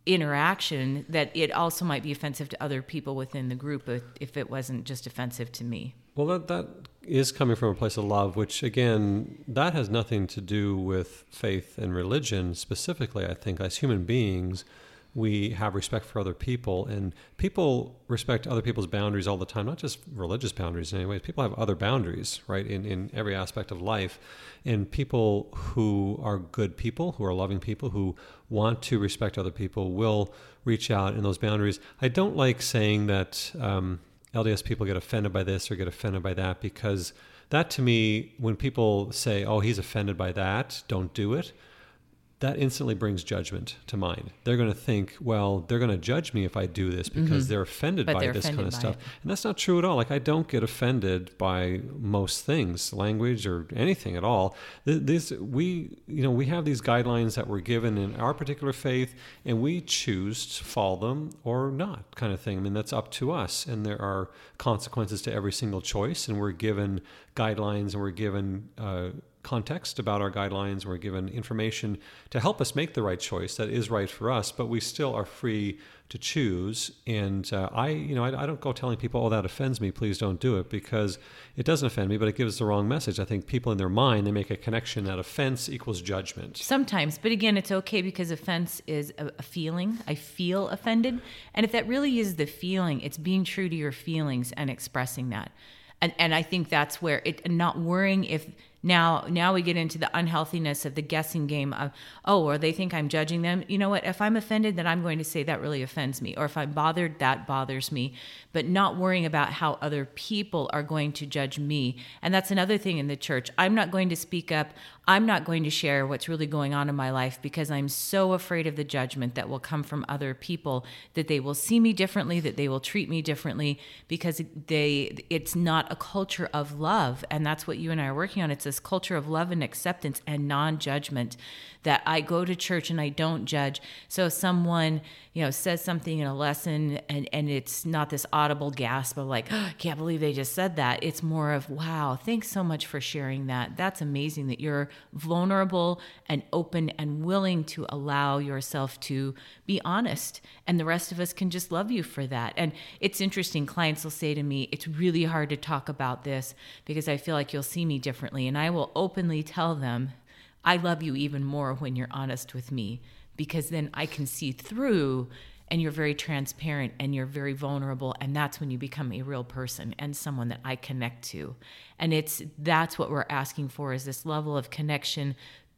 interaction that it also might be offensive to other people within the group if, it wasn't just offensive to me. Well, that that is coming from a place of love, which again, that has nothing to do with faith and religion specifically. I think as human beings, we have respect for other people, and people respect other people's boundaries all the time. Not just religious boundaries, in any way. People have other boundaries, right, in in every aspect of life. And people who are good people, who are loving people, who want to respect other people, will reach out in those boundaries. I don't like saying that. Um, LDS people get offended by this or get offended by that because that to me, when people say, oh, he's offended by that, don't do it, that instantly brings judgment to mind. They're going to think, well, they're going to judge me if I do this because they're offended Mm-hmm. But by they're this kind of stuff. it. And that's not true at all. Like, I don't get offended by most things, language or anything at all. Th- This, we, you know, we have these guidelines that were given in our particular faith, and we choose to follow them or not, kind of thing. I mean, that's up to us. And there are consequences to every single choice, and we're given guidelines and we're given, uh, context about our guidelines. We're given information to help us make the right choice that is right for us, but we still are free to choose. And uh, I, you know, I, I don't go telling people, "Oh, that offends me. Please don't do it," because it doesn't offend me, but it gives the wrong message. I think people in their mind they make a connection that offense equals judgment. Sometimes, but again, it's okay because offense is a, a feeling. I feel offended. And if that really is the feeling, it's being true to your feelings and expressing that. And, and I think that's where it, and not worrying if now, now we get into the unhealthiness of the guessing game of, oh, or they think I'm judging them. You know what? If I'm offended, then I'm going to say that really offends me. Or if I'm bothered, that bothers me. But not worrying about how other people are going to judge me. And that's another thing in the church. I'm not going to speak up. I'm not going to share what's really going on in my life because I'm so afraid of the judgment that will come from other people that they will see me differently, that they will treat me differently because they it's not a culture of love and that's what you and I are working on. It's this culture of love and acceptance and non-judgment that I go to church and I don't judge. So if someone, you know, says something in a lesson and and it's not this audible gasp of like, oh, I can't believe they just said that. It's more of, wow, thanks so much for sharing that. That's amazing that you're vulnerable and open and willing to allow yourself to be honest. And the rest of us can just love you for that. And it's interesting, clients will say to me, it's really hard to talk about this because I feel like you'll see me differently. And I will openly tell them, I love you even more when you're honest with me because then I can see through and you're very transparent and you're very vulnerable and that's when you become a real person and someone that I connect to. And it's that's what we're asking for is this level of connection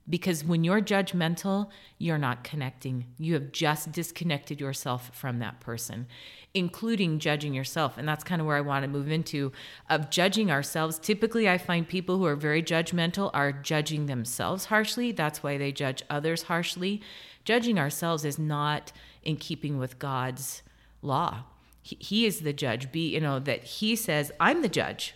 Because when you're judgmental, you're not connecting. You have just disconnected yourself from that person, including judging yourself. And that's kind of where I want to move into of judging ourselves. Typically, I find people who are very judgmental are judging themselves harshly. That's why they judge others harshly. Judging ourselves is not in keeping with God's law. He, he is the judge. Be, you know, that he says, I'm the judge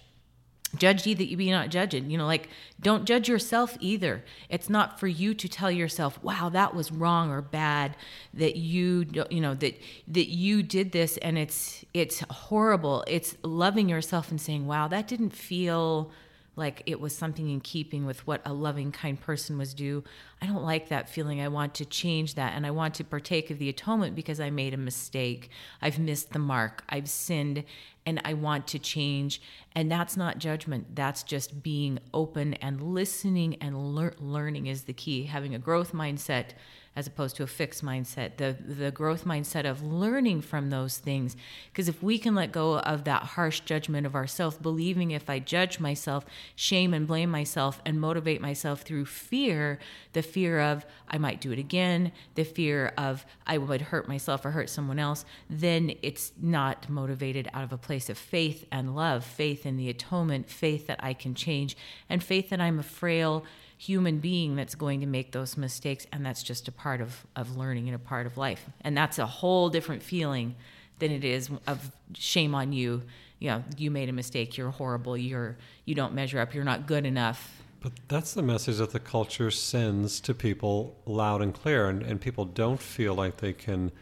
judge ye that you be not judged you know like don't judge yourself either it's not for you to tell yourself wow that was wrong or bad that you you know that that you did this and it's it's horrible it's loving yourself and saying wow that didn't feel like it was something in keeping with what a loving, kind person was due. I don't like that feeling. I want to change that and I want to partake of the atonement because I made a mistake. I've missed the mark. I've sinned and I want to change. And that's not judgment. That's just being open and listening and lear- learning is the key. Having a growth mindset as opposed to a fixed mindset the the growth mindset of learning from those things. Because if we can let go of that harsh judgment of ourselves believing if i judge myself shame and blame myself and motivate myself through fear the fear of i might do it again the fear of i would hurt myself or hurt someone else then it's not motivated out of a place of faith and love faith in the atonement faith that i can change and faith that i'm a frail human being that's going to make those mistakes and that's just a part of, of learning and a part of life. And that's a whole different feeling than it is of shame on you. You know you made a mistake you're horrible you're you don't measure up you're not good enough. But that's the message that the culture sends to people loud and clear and, and people don't feel like they can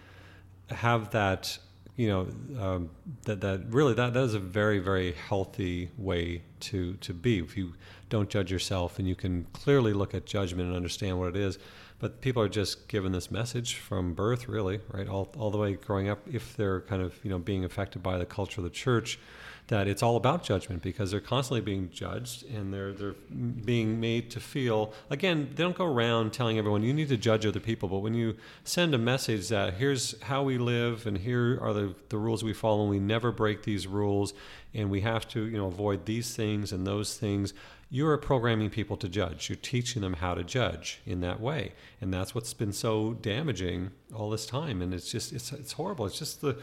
have that you know um, that that really that that is a very very healthy way to to be. If you don't judge yourself and you can clearly look at judgment and understand what it is but people are just given this message from birth really right? All, all the way growing up if they're kind of you know being affected by the culture of the church that it's all about judgment because they're constantly being judged and they're they're being made to feel again they don't go around telling everyone you need to judge other people. But when you send a message that here's how we live and here are the, the rules we follow and we never break these rules and we have to you know avoid these things and those things you're programming people to judge. You're teaching them how to judge in that way. And that's what's been so damaging all this time. And it's just it's it's horrible. It's just the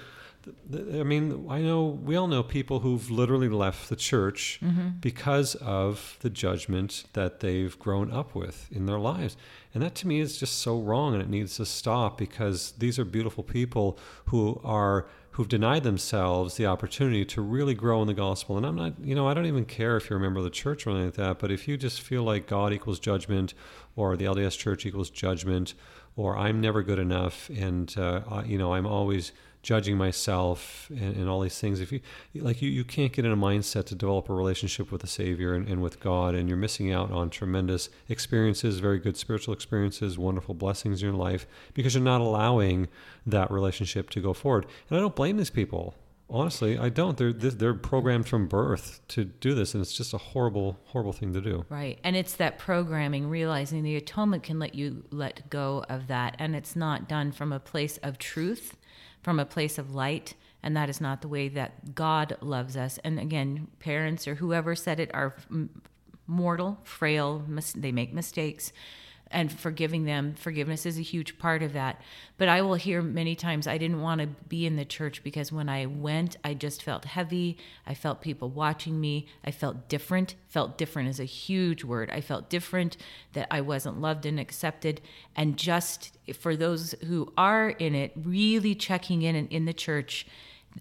I mean, I know we all know people who've literally left the church mm-hmm. because of the judgment that they've grown up with in their lives. And that to me is just so wrong and it needs to stop because these are beautiful people who are who've denied themselves the opportunity to really grow in the gospel. And I'm not, you know, I don't even care if you're a member of the church or anything like that, but if you just feel like God equals judgment or the LDS church equals judgment or I'm never good enough and, uh, you know, I'm always judging myself and, and, all these things. If you like you, you can't get in a mindset to develop a relationship with the savior and, and, with god and you're missing out on tremendous experiences very good spiritual experiences wonderful blessings in your life because you're not allowing that relationship to go forward. And i don't blame these people. Honestly i don't. They're they're programmed from birth to do this and it's just a horrible horrible thing to do. Right. And it's that programming realizing the atonement can let you let go of that. And it's not done from a place of truth from a place of light and that is not the way that God loves us. And again, parents or whoever said it are mortal, frail, they make mistakes and forgiving them. Forgiveness is a huge part of that. But I will hear many times I didn't want to be in the church because when I went, I just felt heavy. I felt people watching me. I felt different. Felt different is a huge word. I felt different, that I wasn't loved and accepted. And just for those who are in it, really checking in and in the church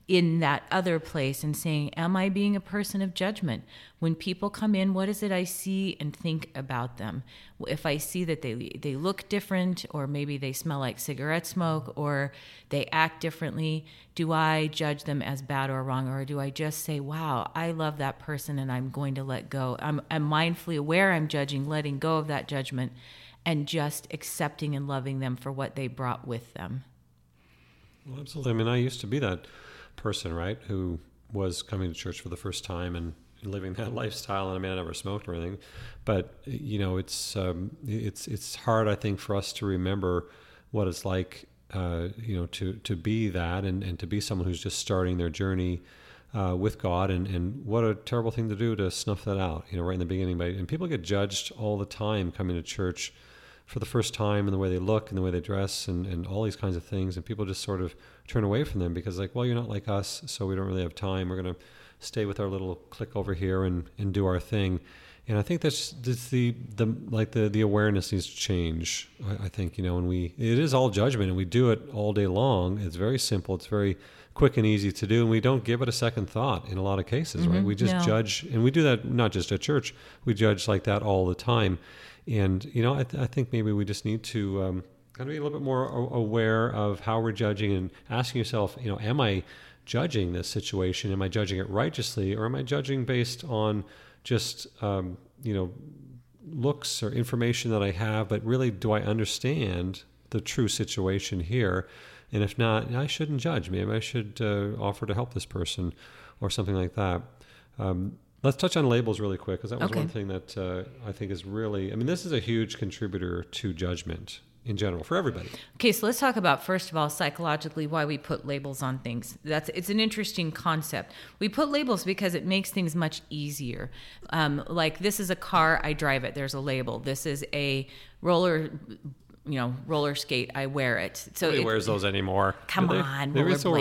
in that other place and saying, Am I being a person of judgment? When people come in, what is it I see and think about them? If I see that they, they look different, or maybe they smell like cigarette smoke, or they act differently, do I judge them as bad or wrong? Or do I just say, Wow, I love that person and I'm going to let go? I'm, I'm mindfully aware I'm judging, letting go of that judgment, and just accepting and loving them for what they brought with them. Well, absolutely. I mean, I used to be that person, right, who was coming to church for the first time and living that lifestyle. And I mean, I never smoked or anything, but you know, it's um, it's it's hard, I think, for us to remember what it's like, uh, you know, to to be that and and to be someone who's just starting their journey. Uh, with God, and, and what a terrible thing to do to snuff that out, you know, right in the beginning. But, and people get judged all the time coming to church for the first time and the way they look and the way they dress and, and all these kinds of things. And people just sort of turn away from them because, like, well, you're not like us, so we don't really have time. We're going to stay with our little click over here and, and do our thing. And I think that's, that's the, the like the, the awareness needs to change. I, I think, you know, when we, it is all judgment and we do it all day long. It's very simple. It's very quick and easy to do. And we don't give it a second thought in a lot of cases, right? We just No. judge and we do that not just at church. We judge like that all the time. And, you know, I, th- I think maybe we just need to, um, kind of be a little bit more aware of how we're judging and asking yourself, you know, am I judging this situation? Am I judging it righteously, or am I judging based on just, um, you know, looks or information that I have? But really, do I understand the true situation here? And if not, I shouldn't judge. Maybe I should uh, offer to help this person, or something like that. Um, let's touch on labels really quick because that was Okay. one thing that uh, I think is really. I mean, this is a huge contributor to judgment in general for everybody. Okay, so let's talk about first of all psychologically why we put labels on things. That's it's an interesting concept. We put labels because it makes things much easier. Um, like this is a car, I drive it. There's a label. This is a roller, you know, roller skate. I wear it. So Nobody it- wears those anymore. Come Do they? on, roller it's still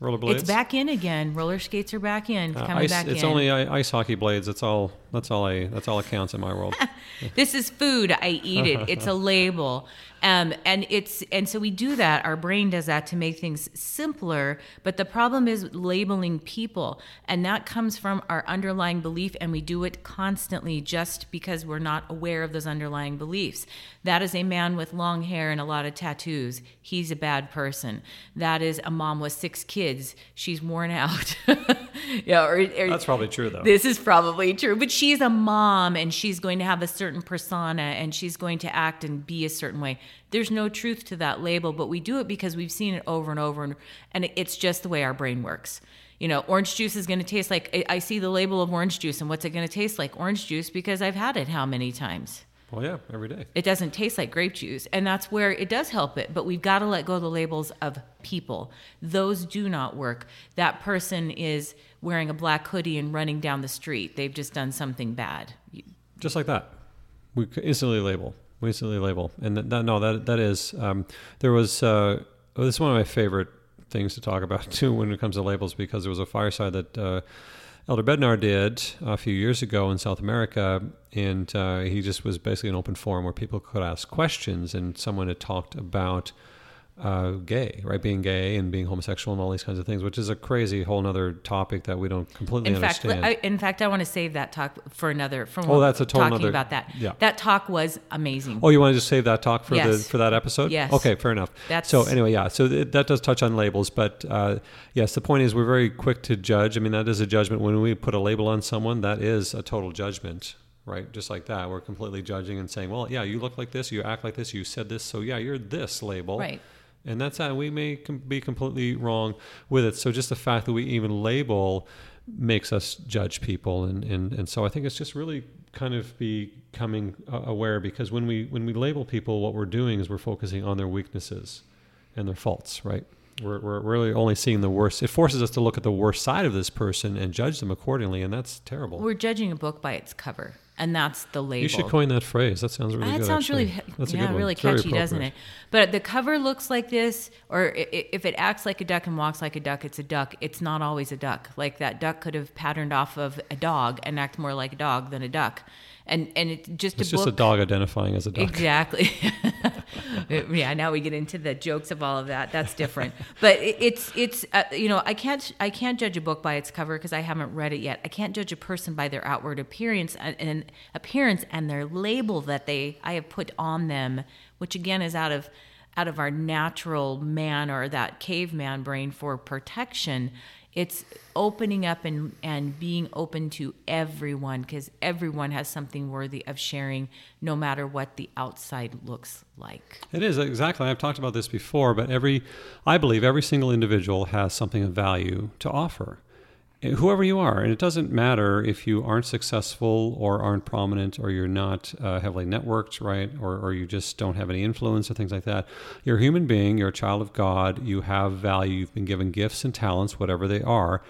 roller rollerblades. it's back in again. Roller skates are back in. Uh, coming ice, back it's in. only i- ice hockey blades. That's all. That's all. I. That's all that counts in my world. this is food i eat it it's a label um, and it's and so we do that our brain does that to make things simpler but the problem is labeling people and that comes from our underlying belief and we do it constantly just because we're not aware of those underlying beliefs that is a man with long hair and a lot of tattoos he's a bad person that is a mom with six kids she's worn out yeah or, or That's probably true, though. this is probably true, but she's a mom and she's going to have a certain persona and she's going to act and be a certain way. There's no truth to that label, but we do it because we've seen it over and over, and, and it's just the way our brain works. You know, orange juice is going to taste like I see the label of orange juice, and what's it going to taste like? Orange juice because I've had it how many times? Well, yeah, every day. It doesn't taste like grape juice, and that's where it does help it. But we've got to let go of the labels of people. Those do not work. That person is wearing a black hoodie and running down the street. They've just done something bad. Just like that, we instantly label. We instantly label, and that, that no, that that is. Um, there was. Uh, well, this is one of my favorite things to talk about too when it comes to labels because there was a fireside that. Uh, Elder Bednar did a few years ago in South America, and uh, he just was basically an open forum where people could ask questions, and someone had talked about uh, gay, right, being gay and being homosexual and all these kinds of things, which is a crazy whole other topic that we don't completely In fact, understand. I, in fact, I want to save that talk for another. For Oh, that's a total talking about that. yeah. That talk was amazing. Oh, you want to just save that talk for the for that episode? Yes. Okay, fair enough. That's- so anyway, yeah. So th- that does touch on labels, but uh, yes, the point is we're very quick to judge. I mean, that is a judgment when we put a label on someone. That is a total judgment, right? Just like that, we're completely judging and saying, well, yeah, you look like this, you act like this, you said this, so yeah, you're this label. Right. And that's how we may com- be completely wrong with it. So just the fact that we even label makes us judge people, and, and, and so I think it's just really kind of becoming aware because when we when we label people, what we're doing is we're focusing on their weaknesses and their faults, right? We're, we're really only seeing the worst. It forces us to look at the worst side of this person and judge them accordingly, and that's terrible. We're judging a book by its cover, and that's the label. you should coin that phrase. That sounds really That good. sounds actually. really, That's a yeah, really catchy, doesn't it? But the cover looks like this, or if it acts like a duck and walks like a duck, it's a duck. It's not always a duck. Like that duck could have patterned off of a dog and act more like a dog than a duck. And and it's just It's a book. just a dog identifying as a dog. Exactly. yeah, now we get into the jokes of all of that. That's different. but it, it's it's uh, you know I can't I can't judge a book by its cover because I haven't read it yet. I can't judge a person by their outward appearance and, and appearance and their label that they I have put on them, which again is out of out of our natural man or that caveman brain for protection. It's opening up and, and being open to everyone because everyone has something worthy of sharing, no matter what the outside looks like. It is exactly. I've talked about this before, but every, I believe every single individual has something of value to offer, whoever you are, and it doesn't matter if you aren't successful or aren't prominent or you're not uh, heavily networked, right, or or you just don't have any influence or things like that. You're a human being. You're a child of God. You have value. You've been given gifts and talents, whatever they are.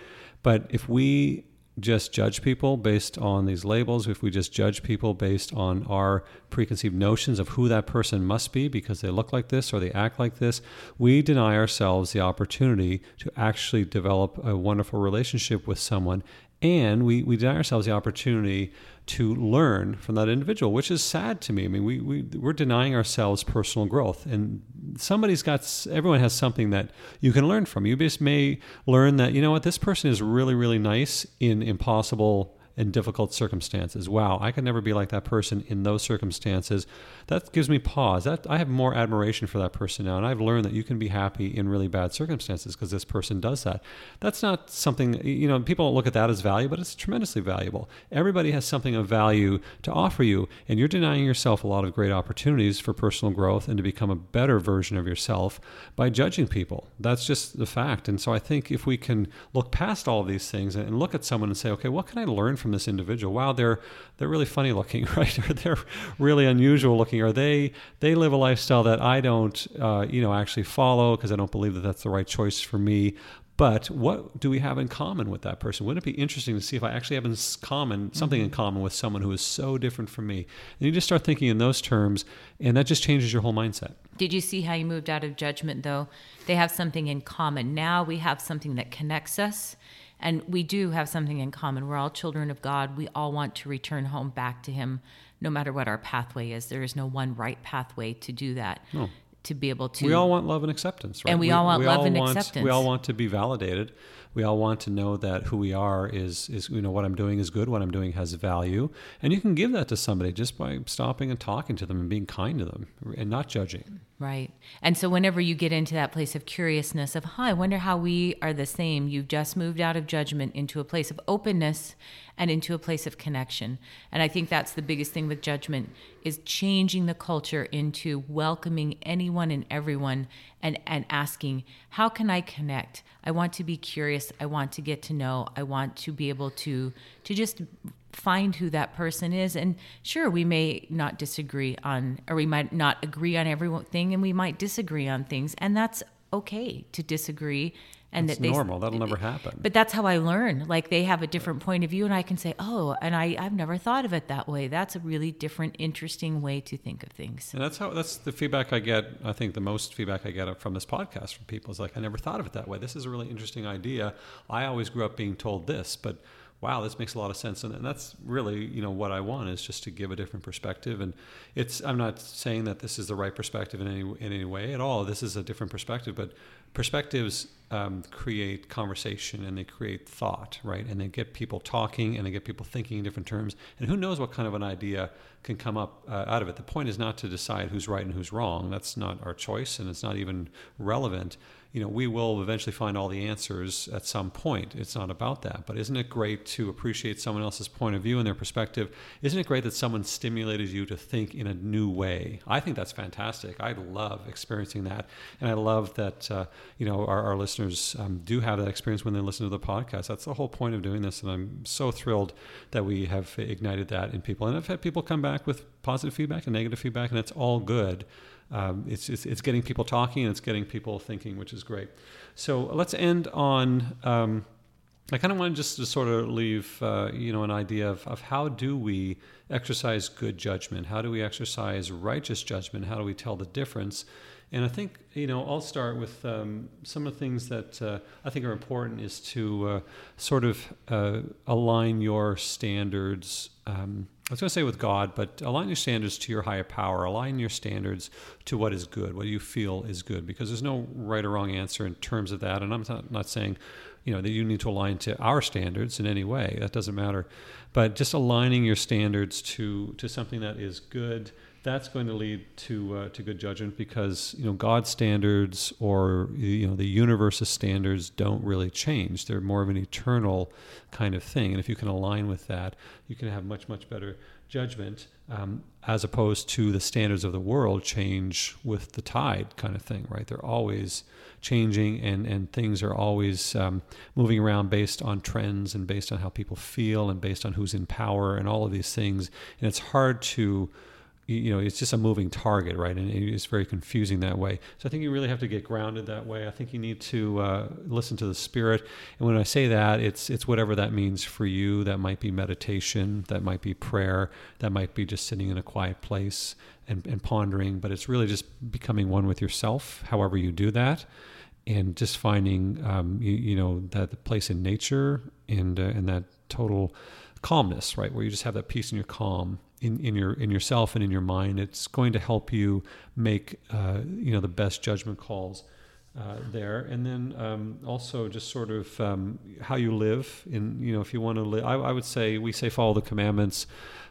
But if we just judge people based on these labels, if we just judge people based on our preconceived notions of who that person must be because they look like this or they act like this, we deny ourselves the opportunity to actually develop a wonderful relationship with someone. And we, we deny ourselves the opportunity to learn from that individual, which is sad to me. I mean, we, we, we're denying ourselves personal growth. And somebody's got, everyone has something that you can learn from. You just may learn that, you know what, this person is really, really nice in impossible in difficult circumstances. Wow, I could never be like that person in those circumstances. That gives me pause. That I have more admiration for that person now, and I've learned that you can be happy in really bad circumstances because this person does that. That's not something you know. People don't look at that as value, but it's tremendously valuable. Everybody has something of value to offer you, and you're denying yourself a lot of great opportunities for personal growth and to become a better version of yourself by judging people. That's just the fact. And so I think if we can look past all these things and look at someone and say, okay, what can I learn from from this individual. Wow, they're they're really funny looking, right? or they're really unusual looking, or they they live a lifestyle that I don't, uh, you know, actually follow because I don't believe that that's the right choice for me. But what do we have in common with that person? Wouldn't it be interesting to see if I actually have in common something in mm-hmm. common with someone who is so different from me? And you just start thinking in those terms, and that just changes your whole mindset. Did you see how you moved out of judgment, though? They have something in common. Now we have something that connects us and we do have something in common. We're all children of God. We all want to return home back to Him, no matter what our pathway is. There is no one right pathway to do that. No. To be able to. We all want love and acceptance, right? And we, we all want we love all and want, acceptance. We all want to be validated we all want to know that who we are is is you know what I'm doing is good, what I'm doing has value, and you can give that to somebody just by stopping and talking to them and being kind to them and not judging. Right. And so whenever you get into that place of curiousness of, "Huh, I wonder how we are the same." You've just moved out of judgment into a place of openness and into a place of connection. And I think that's the biggest thing with judgment is changing the culture into welcoming anyone and everyone and and asking, "How can I connect?" I want to be curious. I want to get to know. I want to be able to to just find who that person is. And sure, we may not disagree on, or we might not agree on everything, and we might disagree on things, and that's okay to disagree and that's that they, normal. That'll never happen. But that's how I learn. Like they have a different point of view, and I can say, "Oh, and I I've never thought of it that way. That's a really different, interesting way to think of things." And that's how that's the feedback I get. I think the most feedback I get from this podcast from people is like, "I never thought of it that way. This is a really interesting idea. I always grew up being told this, but." Wow, this makes a lot of sense. And, and, that's really, you know, what I want is just to give a different perspective. And it's, I'm not saying that this is the right perspective in any, in any way at all. This is a different perspective, but perspectives um, create conversation and they create thought, right? And they get people talking and they get people thinking in different terms. And who knows what kind of an idea can come up uh, out of it. The point is not to decide who's right and who's wrong. That's not our choice and it's not even relevant you know, we will eventually find all the answers at some point. It's not about that. But isn't it great to appreciate someone else's point of view and their perspective? Isn't it great that someone stimulated you to think in a new way? I think that's fantastic. I love experiencing that. And I love that, uh, you know, our, our listeners um, do have that experience when they listen to the podcast. That's the whole point of doing this. And I'm so thrilled that we have ignited that in people. And I've had people come back with positive feedback and negative feedback, and it's all good um, it's, it's, it's, getting people talking and it's getting people thinking, which is great. So let's end on. Um, I kind of want just to sort of leave, uh, you know, an idea of, of how do we exercise good judgment? How do we exercise righteous judgment? How do we tell the difference? And I think, you know, I'll start with um, some of the things that uh, I think are important is to uh, sort of uh, align your standards um, I was going to say with God, but align your standards to your higher power. Align your standards to what is good, what you feel is good, because there's no right or wrong answer in terms of that. And I'm not, not saying, you know, that you need to align to our standards in any way. That doesn't matter. But just aligning your standards to to something that is good that's going to lead to uh, to good judgment because you know God's standards or you know the universe's standards don't really change. They're more of an eternal kind of thing, and if you can align with that, you can have much much better judgment um, as opposed to the standards of the world change with the tide kind of thing. Right? They're always changing, and and things are always um, moving around based on trends and based on how people feel and based on who's in power and all of these things, and it's hard to you know it's just a moving target right? And it's very confusing that way. So i think you really have to get grounded that way. I think you need to uh, listen to the spirit. And when i say that it's it's whatever that means for you. That might be meditation that might be prayer that might be just sitting in a quiet place and, and pondering but it's really just becoming one with yourself however you do that and just finding um, you, you, know that place in nature and uh, and that total calmness right? Where you just have that peace and your calm in, in your in yourself and in your mind. It's going to help you make uh, you know the best judgment calls uh, there, and then um, also just sort of um, how you live. In you know if you want to live, I, I, would say we say follow the commandments.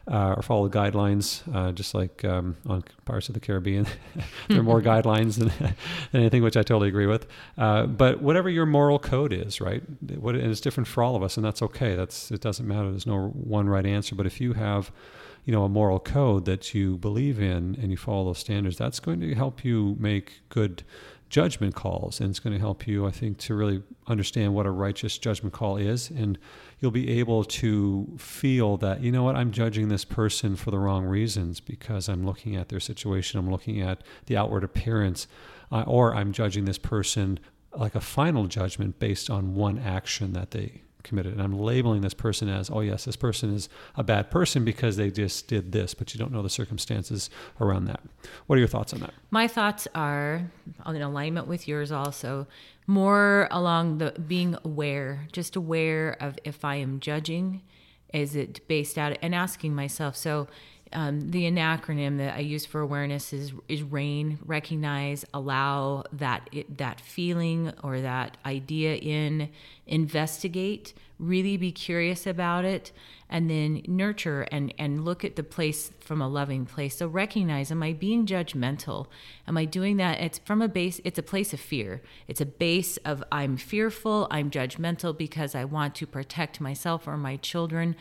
Uh, or follow the guidelines, uh, just like um, on Pirates of the Caribbean. there are more guidelines than, than, anything, which I totally agree with. Uh, but whatever your moral code is, right? What, and it's different for all of us, and that's okay. That's it doesn't matter. There's no one right answer. But if you have you know a moral code that you believe in and you follow those standards that's going to help you make good judgment calls. And it's going to help you i think to really understand what a righteous judgment call is. And you'll be able to feel that you know what i'm judging this person for the wrong reasons because i'm looking at their situation i'm looking at the outward appearance uh, or i'm judging this person like a final judgment based on one action that they committed. And I'm labeling this person as, oh, yes, this person is a bad person because they just did this, but you don't know the circumstances around that. What are your thoughts on that? My thoughts are in alignment with yours also, more along the being aware, just aware of if I am judging, is it based out, and asking myself, so um, the acronym that I use for awareness is is RAIN. Recognize, allow that it, that feeling or that idea in, investigate, really be curious about it, and then nurture and and look at the place from a loving place. So recognize: Am I being judgmental? Am I doing that? It's from a base. It's a place of fear. It's a base of I'm fearful. I'm judgmental because I want to protect myself or my children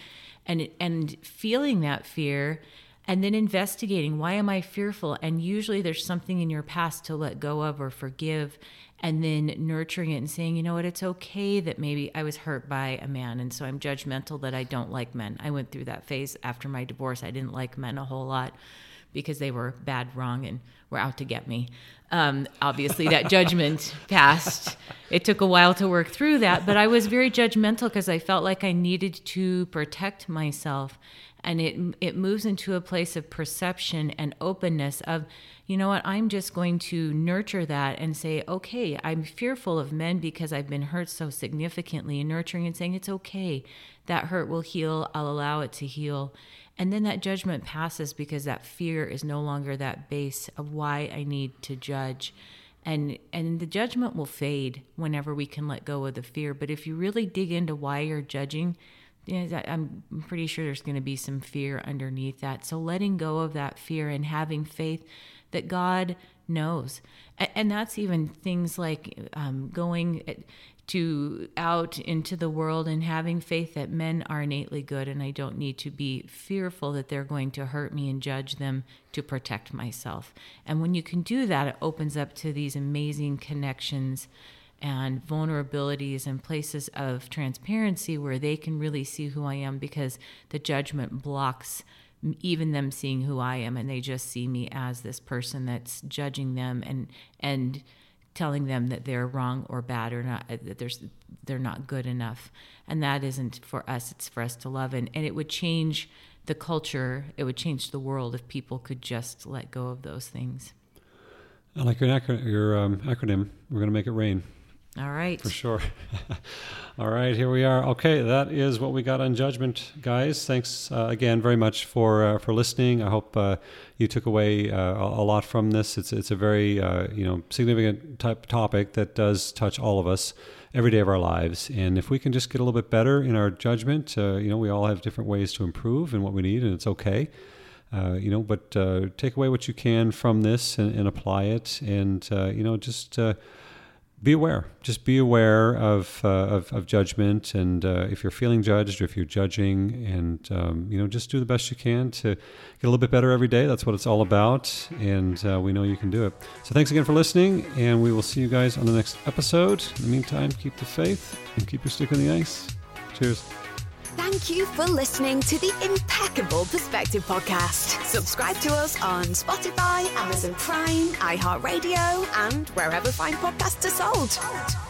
and and feeling that fear and then investigating why am i fearful? And usually there's something in your past to let go of or forgive and then nurturing it and saying you know what? It's okay that maybe i was hurt by a man and so i'm judgmental that i don't like men. I went through that phase after my divorce. I didn't like men a whole lot because they were bad wrong and were out to get me um, obviously, that judgment passed. It took a while to work through that, but I was very judgmental because I felt like I needed to protect myself. And it it moves into a place of perception and openness of, you know what, I'm just going to nurture that and say, okay, I'm fearful of men because I've been hurt so significantly, and nurturing and saying it's okay, that hurt will heal. I'll allow it to heal and then that judgment passes because that fear is no longer that base of why I need to judge. And and the judgment will fade whenever we can let go of the fear. But if you really dig into why you're judging, I'm pretty sure there's going to be some fear underneath that. So letting go of that fear and having faith that God knows. And that's even things like um, going to out into the world and having faith that men are innately good and I don't need to be fearful that they're going to hurt me and judge them to protect myself. And when you can do that, it opens up to these amazing connections and vulnerabilities and places of transparency where they can really see who I am because the judgment blocks even them seeing who I am and they just see me as this person that's judging them and and telling them that they're wrong or bad or not uh, that there's they're not good enough. And that isn't for us it's for us to love. And, and it would change the culture it would change the world if people could just let go of those things. I like your, your um, acronym. We're going to make it rain all right. For sure. All right, here we are. Okay, that is what we got on judgment, guys. Thanks uh, again very much for uh, for listening. I hope uh, you took away uh, a, lot from this. It's it's a very uh, you know significant type topic that does touch all of us every day of our lives. And if we can just get a little bit better in our judgment, uh, you know, we all have different ways to improve and what we need, and it's okay. you know, but take away what you can from this and, and apply it, and you know, just be aware. Just be aware of uh, of, of, judgment, and uh, if you're feeling judged or if you're judging, and um, you know, just do the best you can to get a little bit better every day. That's what it's all about, and uh, we know you can do it. So thanks again for listening, and we will see you guys on the next episode. In the meantime, keep the faith and keep your stick on the ice. Cheers. Thank you for listening to the Impeccable Perspective podcast. Subscribe to us on Spotify, Amazon Prime, iHeartRadio, and wherever fine podcasts are sold.